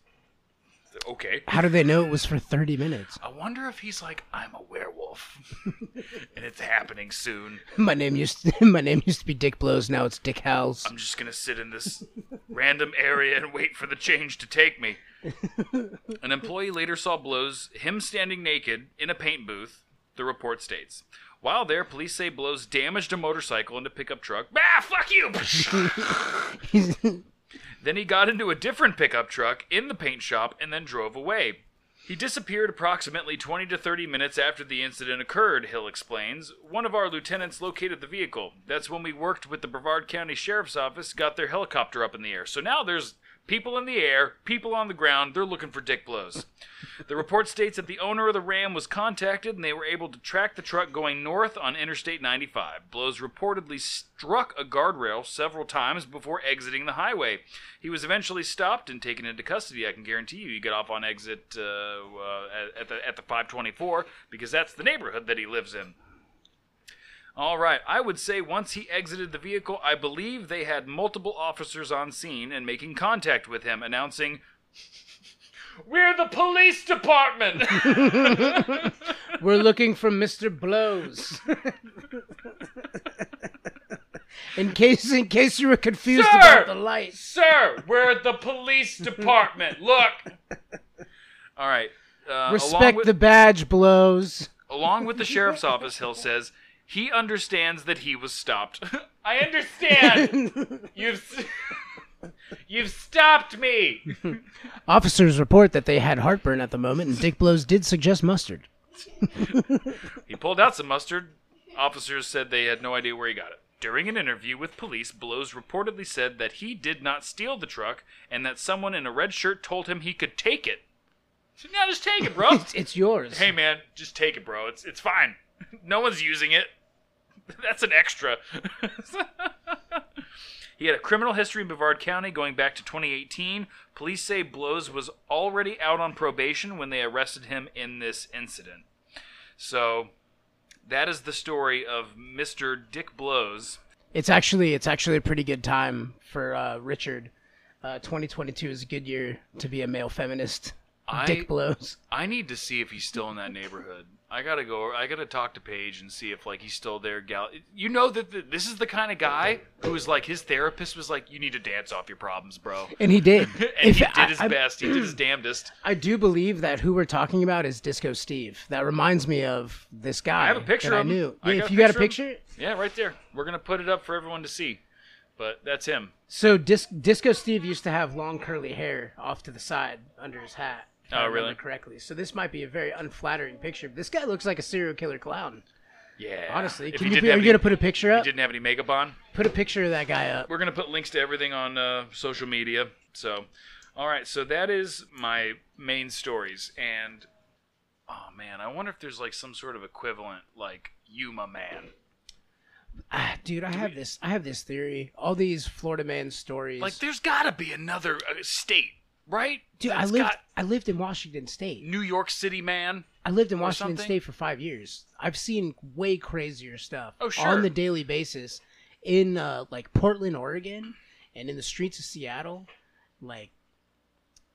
Okay. How do they know it was for thirty minutes? I wonder if he's like, I'm a werewolf, and it's happening soon. My name used to, my name used to be Dick Blows. Now it's Dick Howells. I'm just gonna sit in this random area and wait for the change to take me. An employee later saw Blows him standing naked in a paint booth. The report states. While there, police say Blows damaged a motorcycle and a pickup truck. Bah, fuck you! Then he got into a different pickup truck in the paint shop and then drove away. He disappeared approximately 20 to 30 minutes after the incident occurred, Hill explains. One of our lieutenants located the vehicle. That's when we worked with the Brevard County Sheriff's Office, got their helicopter up in the air. So now there's people in the air, people on the ground, they're looking for Dick Blows. The report states that the owner of the Ram was contacted and they were able to track the truck going north on Interstate 95. Blows reportedly struck a guardrail several times before exiting the highway. He was eventually stopped and taken into custody. I can guarantee you he get off on exit uh, uh, at the at the 524 because that's the neighborhood that he lives in. All right, I would say once he exited the vehicle, I believe they had multiple officers on scene and making contact with him, announcing, "We're the police department." We're looking for Mister Blows. in case in case you were confused Sir! about the lights. Sir, we're the police department. Look. All right. Uh, Respect with, the badge blows. along with the sheriff's office, Hill says he understands that he was stopped. I understand. You've you've stopped me. Officers report that they had heartburn at the moment, and Dick Blows did suggest mustard. He pulled out some mustard. Officers said they had no idea where he got it. During an interview with police, Blows reportedly said that he did not steal the truck and that someone in a red shirt told him he could take it. So, yeah, just take it, bro. It's, it's yours. hey, man, just take it, bro. It's it's fine. No one's using it. That's an extra. he had a criminal history in Brevard County going back to 2018. Police say Blows was already out on probation when they arrested him in this incident. So that is the story of Mr. Dick Blows. It's actually it's actually a pretty good time for uh, Richard. Uh, 2022 is a good year to be a male feminist. I- Dick blows. I need to see if he's still in that neighborhood. I gotta go. I gotta talk to Paige and see if like he's still there. Gal, you know that the, this is the kind of guy who is like his therapist was like, "You need to dance off your problems, bro." And he did. and If he did I- his I- best. He did his damnedest. I do believe that who we're talking about is Disco Steve. That reminds me of this guy. I have a picture I of him. knew. I Yeah, if you got a picture picture, Yeah, right there. We're gonna put it up for everyone to see. But that's him. so Dis- Disco Steve used to have long curly hair off to the side under his hat. If I Oh, remember really? Correctly. So this might be a very unflattering picture. This guy looks like a serial killer clown. Yeah. Honestly, If can you? Are have you gonna put a picture up? He didn't have any makeup on. Put a picture of that guy up. We're gonna put links to everything on uh, social media. So, all right. So that is my main stories, and oh man, I wonder if there's like some sort of equivalent, like Yuma Man. Ah, dude, I have this. I have this theory. All these Florida man stories. Like, there's got to be another uh, state, right? dude, I lived. got I lived in Washington State. New York City Man. I lived in Washington something? State for five years. I've seen way crazier stuff Oh, sure. on the daily basis in uh, like Portland, Oregon, and in the streets of Seattle. Like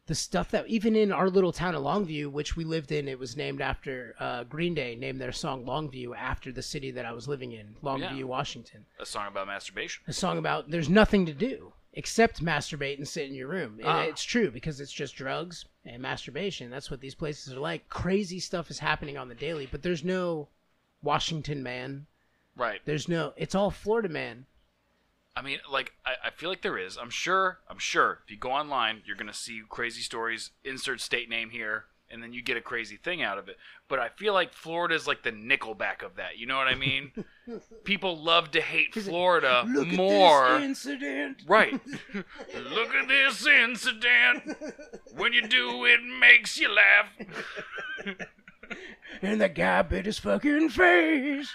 the stuff that even in our little town of Longview, which we lived in, it was named after uh, Green Day named their song Longview after the city that I was living in, Longview, Yeah. Washington. A song about masturbation. A song about there's nothing to do except masturbate and sit in your room. And Ah. it's true because it's just drugs and masturbation. That's what these places are like. Crazy stuff is happening on the daily, but there's no Washington man. Right. There's no. It's all Florida man. I mean, like, I, I feel like there is. I'm sure. I'm sure. If you go online, you're gonna see crazy stories. Insert state name here, and then you get a crazy thing out of it. But I feel like Florida is like the Nickelback of that. You know what I mean? People love to hate Florida more. incident. Right. Look at this incident. When you do, it makes you laugh. And the guy bit his fucking face.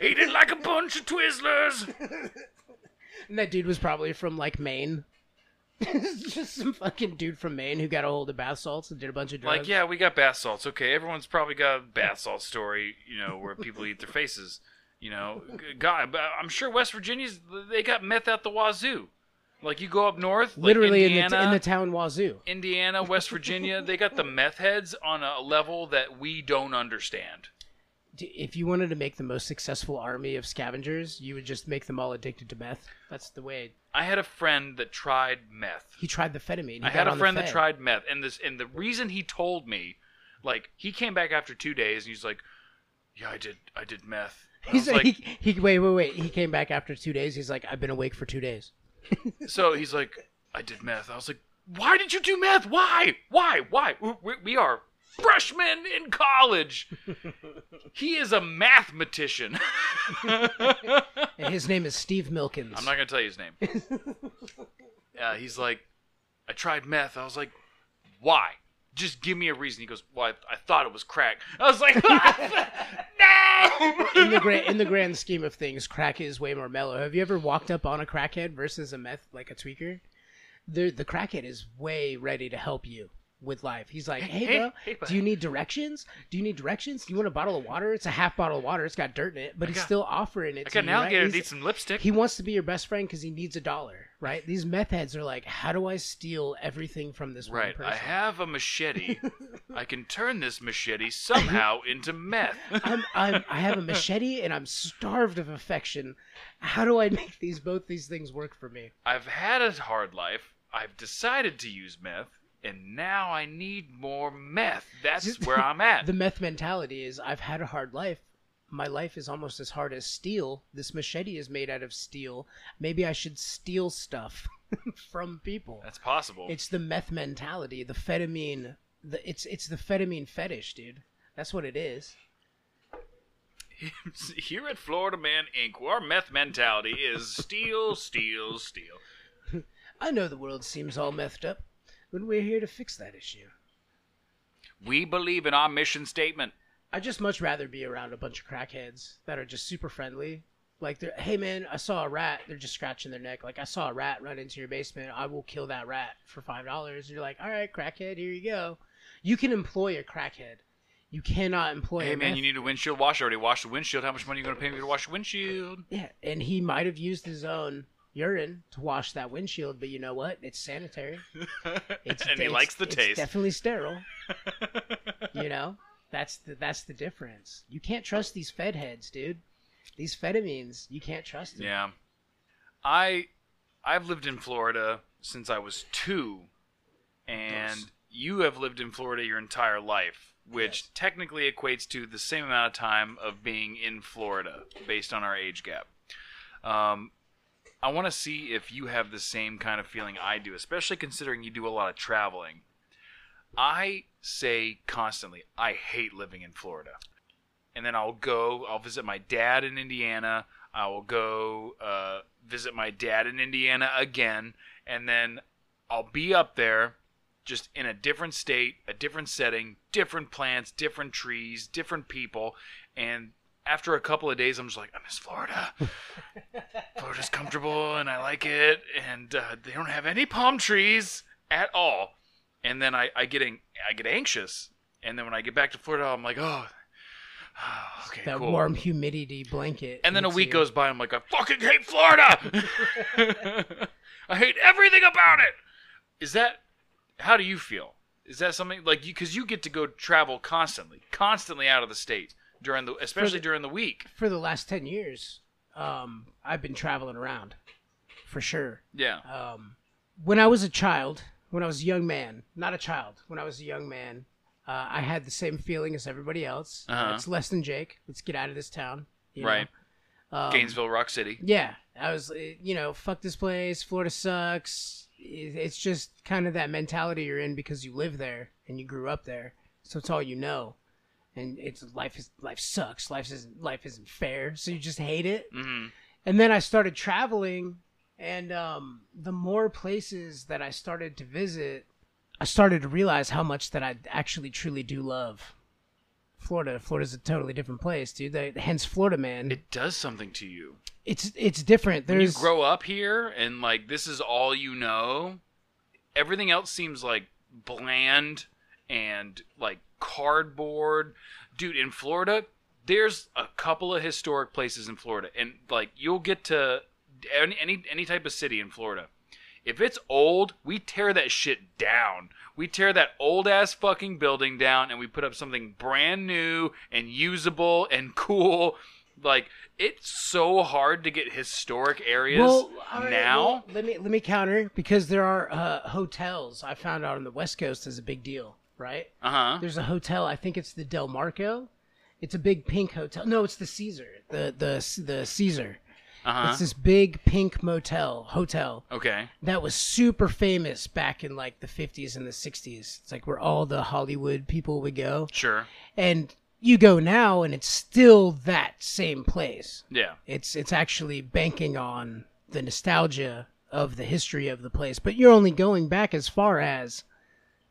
Ate it like a bunch of Twizzlers. and that dude was probably from like Maine. just some fucking dude from Maine who got a hold of bath salts and did a bunch of drugs. Like, yeah, we got bath salts. Okay, everyone's probably got a bath salt story, you know, where people eat their faces. You know, God, but I'm sure West Virginia's they got meth out the wazoo. Like you go up north, like literally in Indiana, the in the town Wazoo. Indiana, West Virginia, they got the meth heads on a level that we don't understand. If you wanted to make the most successful army of scavengers, you would just make them all addicted to meth. That's the way. I had a friend that tried meth. He tried the ketamine. I had a friend that tried meth, and this and the reason he told me, like, he came back after two days, and he's like, "Yeah, I did, I did meth." And He's like, he, he wait wait wait. He came back after two days. He's like, I've been awake for two days. so he's like, "I did meth." I was like, "Why did you do meth? Why? Why? Why? We, we are freshmen in college. he is a mathematician. And his name is Steve Milkins. I'm not gonna tell you his name. Yeah, he's like, I tried meth. I was like, why? Just give me a reason. He goes, well, I, I thought it was crack. I was like, no. in the grand in the grand scheme of things, crack is way more mellow. Have you ever walked up on a crackhead versus a meth like a tweaker? The the crackhead is way ready to help you with life. He's like, hey, bro, hey, do you need directions? Do you need directions? Do you want a bottle of water? It's a half bottle of water. It's got dirt in it, but he's got- still offering it. I to got an you, right? alligator He's- needs some lipstick. He wants to be your best friend because he needs a dollar, right? These meth heads are like, how do I steal everything from this one Right, person? I have a machete. I can turn this machete somehow into meth. I'm, I'm, I have a machete and I'm starved of affection. How do I make these both these things work for me? I've had a hard life. I've decided to use meth. And now I need more meth. That's where I'm at. The meth mentality is I've had a hard life. My life is almost as hard as steel. This machete is made out of steel. Maybe I should steal stuff from people. That's possible. It's the meth mentality, the fetamine. The, it's it's the fetamine fetish, dude. That's what it is. Here at Florida Man Inc., our meth mentality is steal, steal, steal. I know the world seems all methed up, but we're here to fix that issue. We believe in our mission statement. I'd just much rather be around a bunch of crackheads that are just super friendly. Like, they're, hey man, I saw a rat. They're just scratching their neck. Like, I saw a rat run into your basement. I will kill that rat for five dollars. You're like, all right, crackhead, here you go. You can employ a crackhead. You cannot employ. Hey man, meth- you need a windshield washer. I already washed the windshield. How much money are you going to pay me to wash the windshield? Yeah, and he might have used his own urine to wash that windshield, but you know what? It's sanitary. It's, and he it's- likes the it's taste. Definitely sterile. You know, that's the that's the difference. You can't trust these Fed heads, dude. These fetamines, you can't trust them. Yeah. I I've lived in Florida since I was 2 and Nice. you have lived in Florida your entire life, which Yes. technically equates to the same amount of time of being in Florida based on our age gap. Um I want to see if you have the same kind of feeling I do, especially considering you do a lot of traveling. I say constantly, I hate living in Florida. And then I'll go, I'll visit my dad in Indiana. I will go uh, visit my dad in Indiana again. And then I'll be up there just in a different state, a different setting, different plants, different trees, different people. And after a couple of days, I'm just like, I miss Florida. Florida's comfortable and I like it. And uh, they don't have any palm trees at all. And then I, I get ang- I get anxious. And then when I get back to Florida, I'm like, oh, okay, that cool. warm humidity blanket. And then a week you. goes by. I'm like, I fucking hate Florida. I hate everything about it. Is that how do you feel? Is that something like you because you get to go travel constantly, constantly out of the state during the especially the- during the week. for the last ten years. Um, I've been traveling around, for sure. Yeah. Um, when I was a child, when I was a young man, not a child, when I was a young man, uh, I had the same feeling as everybody else. Uh-huh. It's less than Jake. Let's get out of this town. you know? Right. Um, Gainesville, Rock City. Yeah, I was, uh, you know, fuck this place. Florida sucks. It's just kind of that mentality you're in because you live there and you grew up there, so it's all you know. And it's life is life sucks. Life isn't life isn't fair, so you just hate it. hmm And then I started traveling, and um, the more places that I started to visit, I started to realize how much that I actually truly do love Florida. Florida's a totally different place, dude. They, hence, Florida man. It does something to you. it's it's different. When you grow up here and like this is all you know, everything else seems like bland and like cardboard. Dude, in Florida, there's a couple of historic places in Florida, and like you'll get to any any, any type of city in Florida. If it's old, we tear that shit down. We tear that old ass fucking building down and we put up something brand new and usable and cool. Like it's so hard to get historic areas well, right, now. well, let me let me counter because there are uh, hotels. I found out on the West Coast is a big deal, right? Uh huh. There's a hotel. I think it's the Del Marco. It's a big pink hotel. No, it's the Caesar. The the the Caesar. Uh huh. It's this big pink motel hotel Okay. that was super famous back in like the 50s and the 60s. It's like where all the Hollywood people would go. Sure. And you go now and it's still that same place. Yeah. It's it's actually banking on the nostalgia of the history of the place, but you're only going back as far as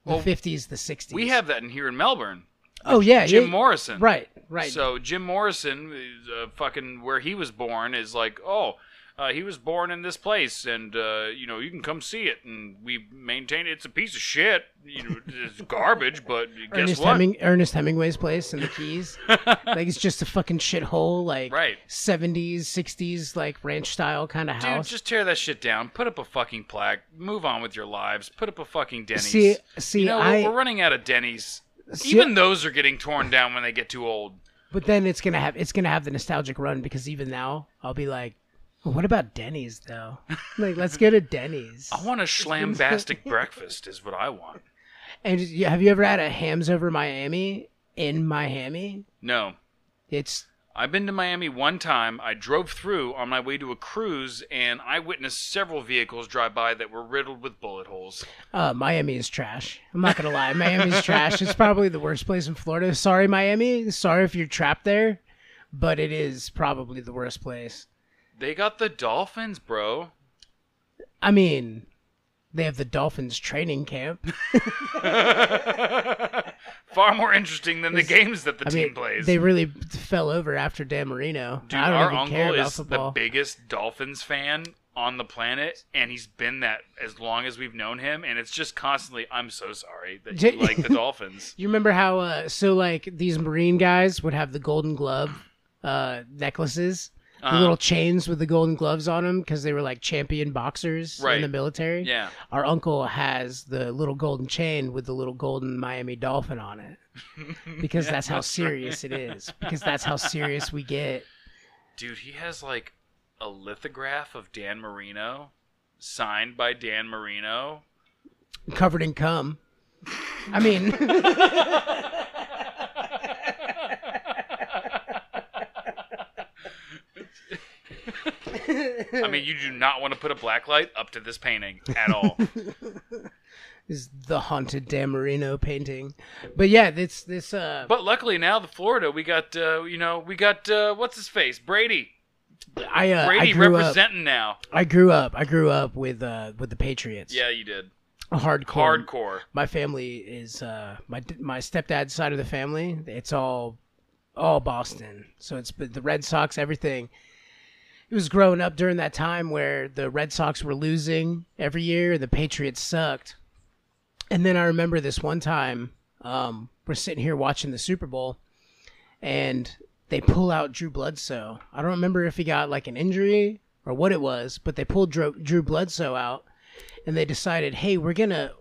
the Well, 50s, the 60s. We have that in here in Melbourne. Oh yeah, Jim yeah, Morrison. Right, right. So Jim Morrison, uh, fucking where he was born, is like, oh, uh, he was born in this place, and uh, you know you can come see it, and we maintain it. It's a piece of shit. You know, it's garbage, but guess Ernest, what? Heming, Ernest Hemingway's place in the Keys. like it's just a fucking shithole, like Right. 70s, 60s, like ranch style kind of house. Dude, just tear that shit down. Put up a fucking plaque. Move on with your lives. Put up a fucking Denny's. See, see, you know, I. we're, running out of Denny's. See- Even those are getting torn down when they get too old. But then it's gonna have it's gonna have the nostalgic run because even now I'll be like, what about Denny's though? like, let's go to Denny's. I want a schlambastic breakfast, is what I want. And just- have you ever had a hams over Miami in Miami? No. It's I've been to Miami one time. I drove through on my way to a cruise, and I witnessed several vehicles drive by that were riddled with bullet holes. uh, Miami is trash. I'm not gonna lie, Miami's trash. It's probably the worst place in Florida. Sorry, Miami. Sorry if you're trapped there, but it is probably the worst place. They got the Dolphins, bro. I mean, they have the Dolphins training camp. Far more interesting than the games that the I team mean, plays. they really fell over after Dan Marino. Dude, I don't our even care uncle about is the football. biggest Dolphins fan on the planet, and he's been that as long as we've known him. And it's just constantly, I'm so sorry that you J- like the Dolphins. You remember how uh so like these Marine guys would have the golden glove uh necklaces, the Uh-huh. little chains with the golden gloves on them because they were like champion boxers Right. in the military. Yeah. Our uncle has the little golden chain with the little golden Miami dolphin on it. Because that's how serious it is. Because that's how serious we get. Dude, he has like a lithograph of Dan Marino, signed by Dan Marino. Covered in cum. I mean I mean, you do not want to put a black light up to this painting at all. is the haunted Dan Marino painting. But yeah, this this uh but luckily now, the Florida, we got, uh, you know, we got uh, what's his face, Brady. I uh, I Brady grew up representing now. I grew up. I grew up with uh with the Patriots. Yeah, you did. hardcore. Hardcore. My family is uh my my stepdad's side of the family. It's all all Boston. So it's the Red Sox, everything. It was growing up during that time where the Red Sox were losing every year and the Patriots sucked. And then I remember this one time, um, we're sitting here watching the Super Bowl, and they pull out Drew Bledsoe. I don't remember if he got like an injury or what it was, but they pulled Drew, Drew Bledsoe out, and they decided, hey, we're gonna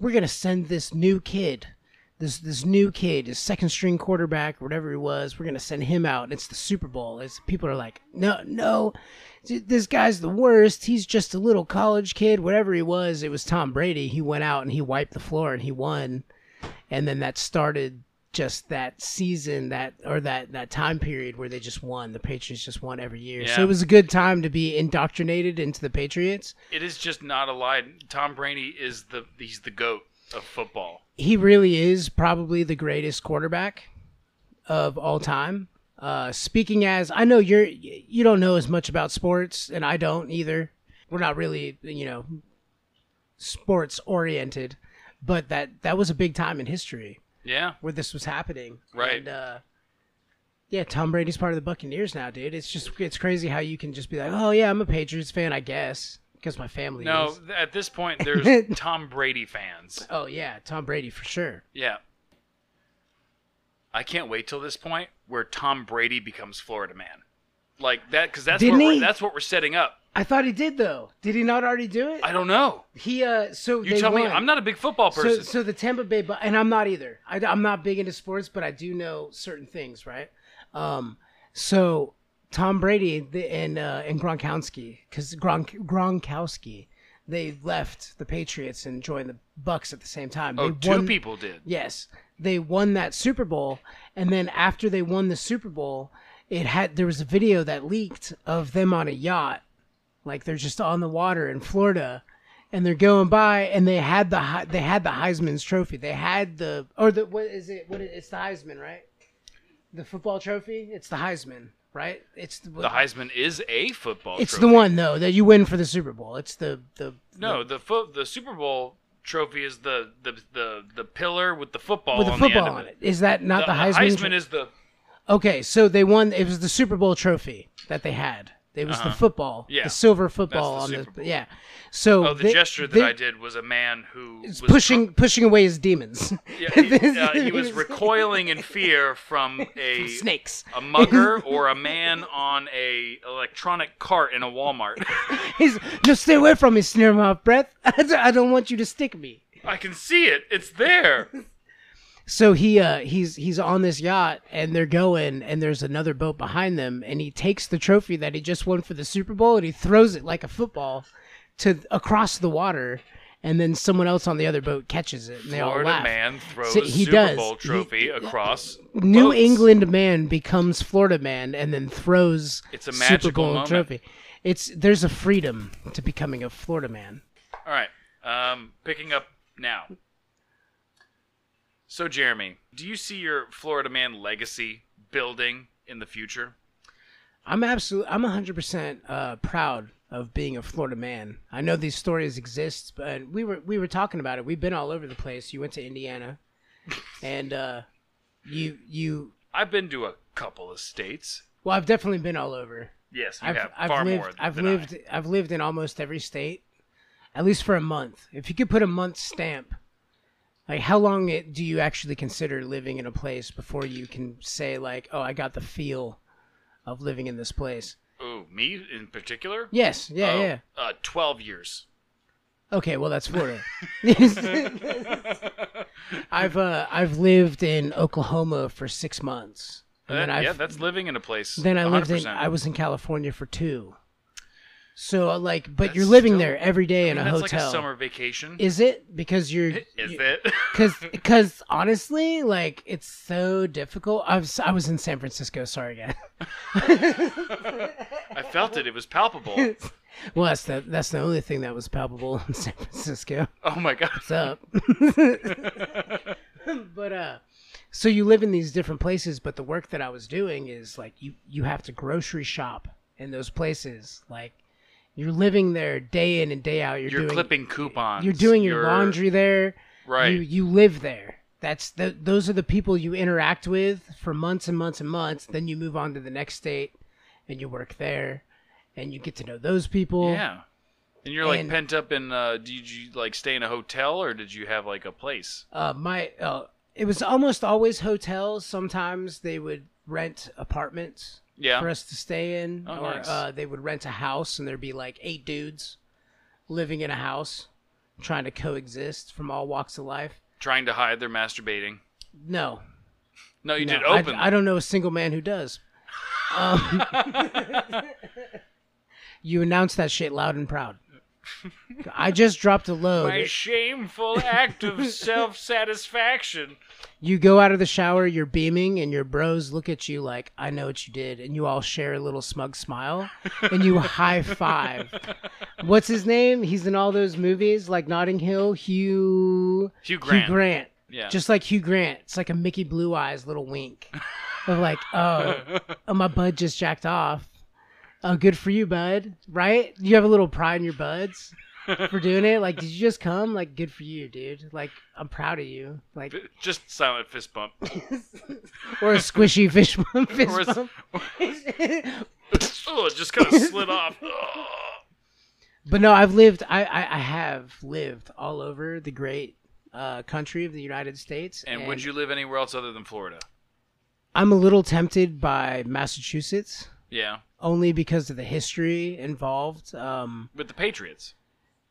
we're gonna send this new kid, this this new kid, his second string quarterback, whatever he was. We're gonna send him out. And it's the Super Bowl. It's people are like, no, no, this guy's the worst. He's just a little college kid, whatever he was. It was Tom Brady. He went out and he wiped the floor and he won, and then that started just that season that or that that time period where they just won. The Patriots just won every year. So it was a good time to be indoctrinated into the Patriots. It is just not a lie. Tom Brady is the he's the goat of football. he really is probably the greatest quarterback of all time. Uh, speaking as I know you're you don't know as much about sports, and I don't either. We're not really you know sports oriented, but that that was a big time in history Yeah. where this was happening. Right. And, uh, yeah, Tom Brady's part of the Buccaneers now, dude. It's just it's crazy how you can just be like, oh yeah, I'm a Patriots fan, I guess, because my family No, is. at this point there's Tom Brady fans. Oh yeah, Tom Brady for sure. Yeah. I can't wait till this point where Tom Brady becomes Florida man. Like that cuz that's Didn't what we're, that's what we're setting up. I thought he did though. Did he not already do it? I don't know. He uh, so You they tell me. I'm not a big football So, person. so the Tampa Bay, Bu- and I'm not either. I, am not big into sports, but I do know certain things, right? Um, so Tom Brady and uh, and Gronkowski, because Gronk, Gronkowski, they left the Patriots and joined the Bucks at the same time. oh, they two won, people did. Yes, they won that Super Bowl, and then after they won the Super Bowl, it had there was a video that leaked of them on a yacht, like they're just on the water in Florida, and they're going by, and they had the they had the Heisman's trophy. They had the or the what is it? What is, it's the Heisman, right? The football trophy. It's the Heisman, right? It's the, The Heisman is a football It's trophy. the one though that you win for the Super Bowl. It's the the No, the fo- the Super Bowl trophy is the the the, the pillar with the football with the on the football of on it. it. Is that not the, Heisman? Heisman tro- is the Okay, so they won. It was the Super Bowl trophy that they had. It was the football, Uh-huh. Yeah, the silver football the on the yeah. So oh the they- gesture that they- I did was a man who was pushing pushing away his demons, Yeah, he, uh, he was recoiling in fear from a snakes. a mugger or a man on a electronic cart in a Walmart. He's just stay away from me, sneer mouth breath. I don't want you to stick me. I can see it. It's there. So he uh he's he's on this yacht and they're going and there's another boat behind them and he takes the trophy that he just won for the Super Bowl and he throws it like a football to across the water and then someone else on the other boat catches it, and they all Florida laugh. man throws So he Super does. Bowl He- trophy across New boats. England man becomes Florida man and then throws It's a Super Bowl moment. trophy. It's there's a freedom to becoming a Florida man. All right. Um, picking up now. So, Jeremy, do you see your Florida man legacy building in the future? I'm absolutely I'm 100% uh, proud of being a Florida man. I know these stories exist, but we were we were talking about it. We've been all over the place. You went to Indiana, and uh, you you I've been to a couple of states. well, I've definitely been all over. Yes, I've have I've far lived more I've than lived I. have lived in almost every state, at least for a month. If you could put a month stamp, like how long do you actually consider living in a place before you can say like, oh, I got the feel of living in this place? oh me in particular? Yes, yeah, Oh, yeah. Uh, 12 years. Okay, well that's Florida. I've uh, I've lived in Oklahoma for six months, and then yeah, that's living in a place. then I lived in 100%. I was in California for two. So uh, like, but you're living still- there every day I in mean, a that's hotel. like a summer vacation. Is it because you're? Is it? Because because honestly, like it's so difficult. I was I was in San Francisco. Sorry, guys. I felt it. It was palpable. Well, that's the that's the only thing that was palpable in San Francisco. Oh my god. What's up? but uh, so you live in these different places, but the work that I was doing is like you you have to grocery shop in those places. Like you're living there day in and day out. You're, You're doing clipping coupons. you're doing your You're- laundry there. Right. You you live there. That's the those are the people you interact with for months and months and months. Then you move on to the next state, and you work there, and you get to know those people. Yeah. And you're like And- pent up in. Uh, did you like stay in a hotel or did you have like a place? Uh, my uh, it was almost always hotels. Sometimes they would rent apartments Yeah. for us to stay in, Oh, or nice. uh, they would rent a house, and there'd be like eight dudes living in a house, trying to coexist from all walks of life. Trying to hide their masturbating. No, No, you no, did I- open. I, don't know a single man who does. Um, you announce that shit loud and proud. I just dropped a load. My shameful act of self satisfaction. You go out of the shower, you're beaming, and your bros look at you like, I know what you did. And you all share a little smug smile and you high five. What's his name? He's in all those movies like Notting Hill, Hugh. Hugh Grant. Hugh Grant. Yeah. Just like Hugh Grant. It's like a Mickey Blue Eyes little wink of like, oh, oh, my bud just jacked off. Oh, good for you, bud. Right? You have a little pride in your buds for doing it. Like, did you just come? Like, good for you, dude. Like, I'm proud of you. Like, Just silent fist bump. or a squishy fish bump. Fist Or bump. oh, it just kind of slid off. But no, I've lived. I, I I have lived all over the great uh, country of the United States. And would you live anywhere else other than Florida? I'm a little tempted by Massachusetts, Yeah. only because of the history involved. Um, With the Patriots.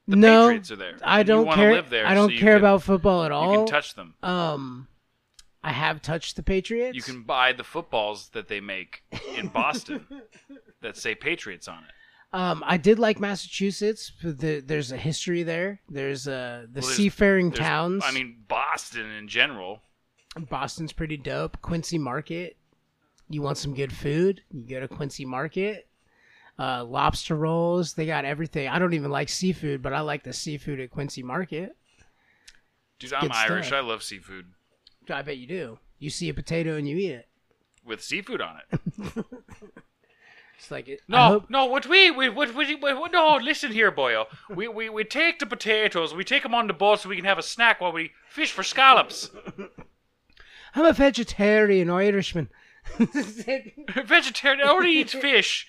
no, Patriots are there. I don't care. live there I don't so care can- about football at all. You can touch them. um, I have touched the Patriots. You can buy the footballs that they make in Boston that say Patriots on it. Um, I did like Massachusetts. The, there's a history there. There's uh, the Well, there's- seafaring There's- towns. I mean, Boston in general. Boston's pretty dope. Quincy Market. You want some good food? You go to Quincy Market. Uh, lobster rolls. They got everything. I don't even like seafood, but I like the seafood at Quincy Market. Dude, I'm good Irish. stuff. I love seafood I bet you do. You see a potato and you eat it. with seafood on it. It's like it. I No, hope- no. What we, we, what, we, what, no. Listen here, boyo. We, we, we take the potatoes. We take them on the boat so we can have a snack while we fish for scallops. I'm a vegetarian Irishman. Vegetarian. I only eat fish.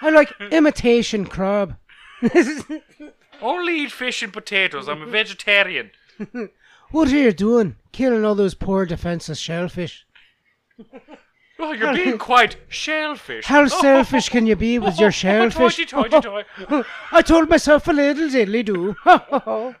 I like imitation crab. Only eat fish and potatoes. I'm a vegetarian. What are you doing? Killing all those poor defenseless shellfish. Oh, you're being quite shellfish. How selfish can you be with your shellfish? Toity, toity, toy. I told myself a little diddly do.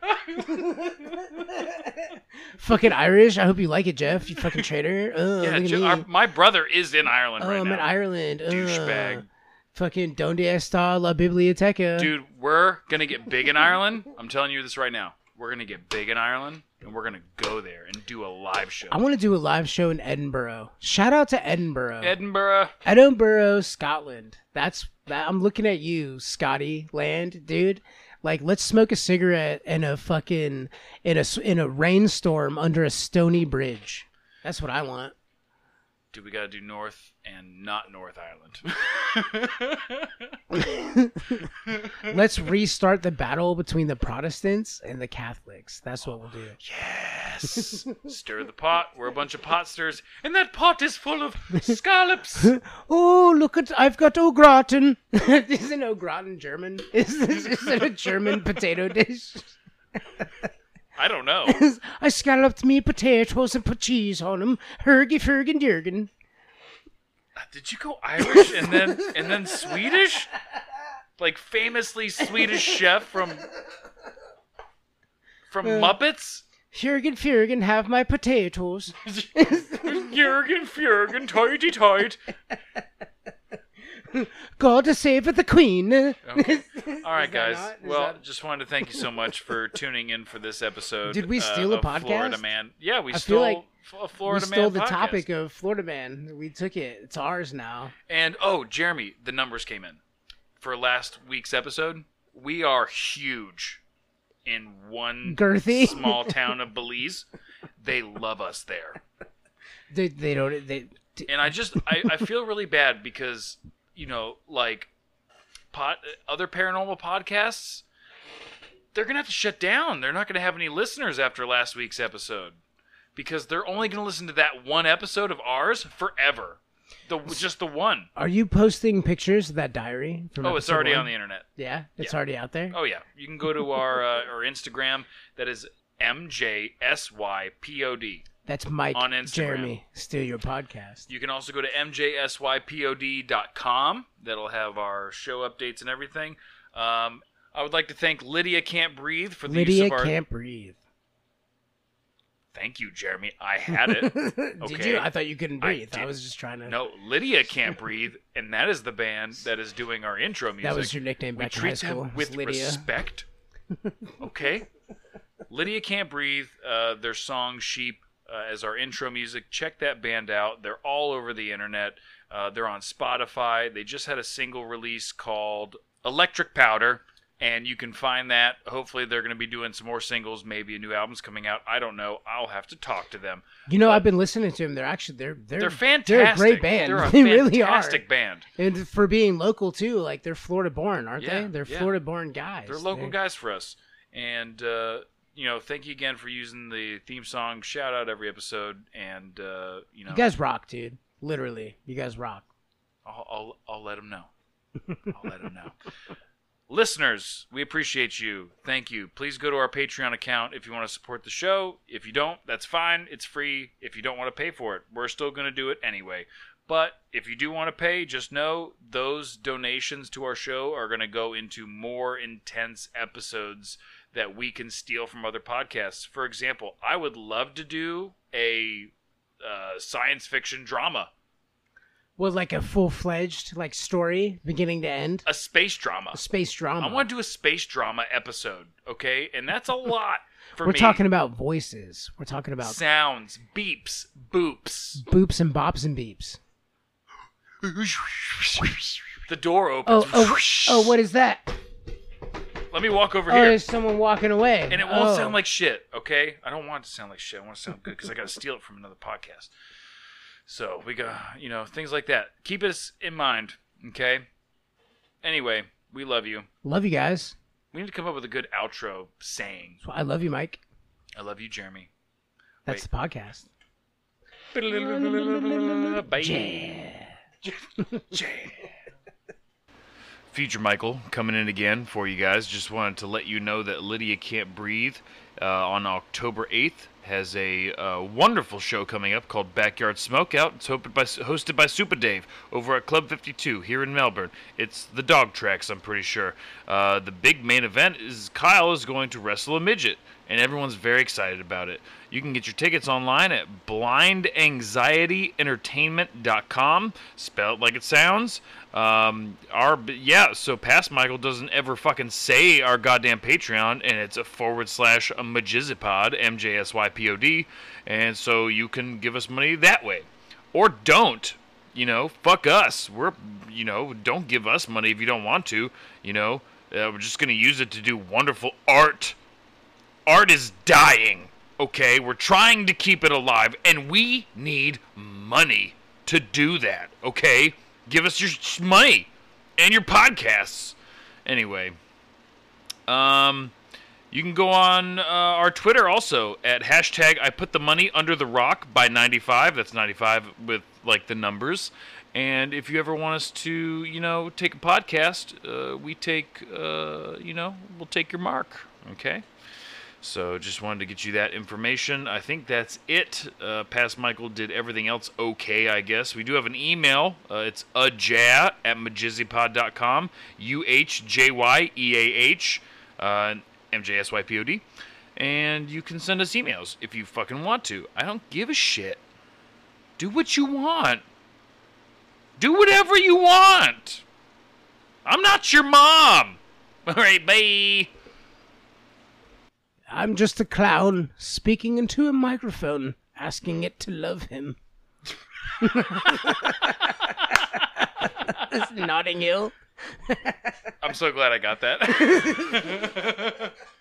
fucking Irish. I hope you like it, Jeff. You fucking traitor. Uh, Yeah, look at Ju- me. our, my brother is in Ireland oh, right I'm now. in Ireland. Uh, Douchebag. Fucking donde está la biblioteca? Dude, we're gonna get big in Ireland. I'm telling you this right now. we're gonna get big in Ireland, and we're gonna go there and do a live show. I want to do a live show in Edinburgh. Shout out to Edinburgh. Edinburgh. Edinburgh, Scotland. That's that. I'm looking at you, Scotty Land, dude. Like, let's smoke a cigarette in a fucking in a in a rainstorm under a stony bridge. That's what I want. Do we gotta do North and not North Ireland? Let's restart the battle between the Protestants and the Catholics. That's what we'll do. yes. Stir the pot. We're a bunch of pot stirrers, and that pot is full of scallops. Oh, look at I've got au gratin. Isn't au gratin German? Is this is it a German potato dish? I don't know. I scalloped me potatoes and put cheese on them. Hergy fergen Jurgen. Uh, did you go Irish and then and then Swedish? Like famously Swedish chef from from uh, Muppets? Jurgen Furgen have my potatoes. Jurgen Furgen, tighty tight. God to save the queen. Okay. All right, that guys. not- Well, that- just wanted to thank you so much for tuning in for this episode. Did we uh, steal a of Florida? Man. Yeah, we I stole feel like f- a we Florida stole Man the podcast. topic of Florida Man. We took it. It's ours now. And oh, Jeremy, the numbers came in for last week's episode. We are huge in one Girthy. small town of Belize. They love us there. They, they don't. They. and I just I, I feel really bad because you know like pot other paranormal podcasts they're gonna have to shut down. They're not gonna have any listeners after last week's episode because they're only gonna listen to that one episode of ours forever. The just the one. Are you posting pictures of that diary? From Oh, it's already one? on the internet. Yeah, it's Yeah. already out there. Oh yeah, you can go to our uh, our Instagram. That is mjsypod. That's Mike on Instagram. Jeremy. Steal your podcast. You can also go to mjsypod.com. That'll have our show updates and everything. Um, I would like to thank Lydia Can't Breathe for the Lydia use of our. can't breathe. Thank you, Jeremy. I had it. Did you? I thought you couldn't breathe. I, did- was just trying to. no, Lydia Can't Breathe, and that is the band that is doing our intro music. that was your nickname we back in high school. with Lydia. respect. Okay. Lydia Can't Breathe. Uh, their song "Sheep" uh, as our intro music. Check that band out. They're all over the internet. Uh, they're on Spotify. They just had a single release called "Electric Powder." And you can find that. Hopefully, they're going to be doing some more singles. Maybe a new album's coming out. I don't know. I'll have to talk to them. You know, I've been listening to them. They're actually they're they're They're fantastic. They're a great band. They're a they really are. fantastic band. And for being local too, like they're Florida born, aren't Yeah, they? They're yeah. Florida born guys. They're local guys for us. And uh, you know, thank you again for using the theme song. Shout out every episode, and uh, you know, You guys rock, dude. Literally, you guys rock. I'll, I'll I'll let them know. I'll let them know. Listeners, we appreciate you. Thank you. Please go to our Patreon account if you want to support the show. If you don't, that's fine. It's free. If you don't want to pay for it, we're still going to do it anyway. But if you do want to pay, just know those donations to our show are going to go into more intense episodes that we can steal from other podcasts. For example, I would love to do a uh, science fiction drama, Well, like a full fledged like story, beginning to end, a space drama. a space drama. I want to do a space drama episode, okay? And that's a lot for We're me. talking about voices. We're talking about sounds, beeps, boops. boops and bops and beeps. The door opens. Oh, oh, oh! What is that? Let me walk over Oh, here. there's someone walking away. And it won't Oh. sound like shit, okay? I don't want it to sound like shit. I want to sound good because I got to steal it from another podcast. So we got, you know, things like that. Keep us in mind, okay? Anyway, we love you. Love you guys. We need to come up with a good outro saying. So I love you, Mike. I love you, Jeremy. That's Wait. the podcast. Bye. Yeah. Future Michael coming in again for you guys. Just wanted to let you know that Lydia Can't Breathe uh, on October 8th has a uh, wonderful show coming up called Backyard Smokeout. It's hosted by, hosted by Super Dave over at Club 52 here in Melbourne. It's the dog tracks, I'm pretty sure. Uh, the big main event is Kyle is going to wrestle a midget, and everyone's very excited about it. You can get your tickets online at blindanxietyentertainment.com. Spell it like it sounds. Um, our yeah, so past Michael doesn't ever fucking say our goddamn Patreon, and it's a forward slash Majizipod, M J S Y P O D, and so you can give us money that way, or don't. You know, fuck us. We're, you know, don't give us money if you don't want to. You know, uh, we're just gonna use it to do wonderful art. Art is dying. Okay, we're trying to keep it alive, and we need money to do that. Okay, give us your money and your podcasts. Anyway, um, you can go on uh, our Twitter also at hashtag I put the money under the rock by 95. That's 95 with like the numbers. And if you ever want us to, you know, take a podcast, uh, we take, uh, you know, we'll take your mark. Okay. So just wanted to get you that information. I think that's it. Uh, Past Michael did everything else okay, I guess. We do have an email. Uh, it's ajah at majizzypod.com. U H J Y E A H, uh, M J S Y P O D. And you can send us emails if you fucking want to. I don't give a shit. Do what you want. Do whatever you want. I'm not your mom. All right, bye. I'm just a clown speaking into a microphone, asking it to love him. Notting Hill. I'm so glad I got that.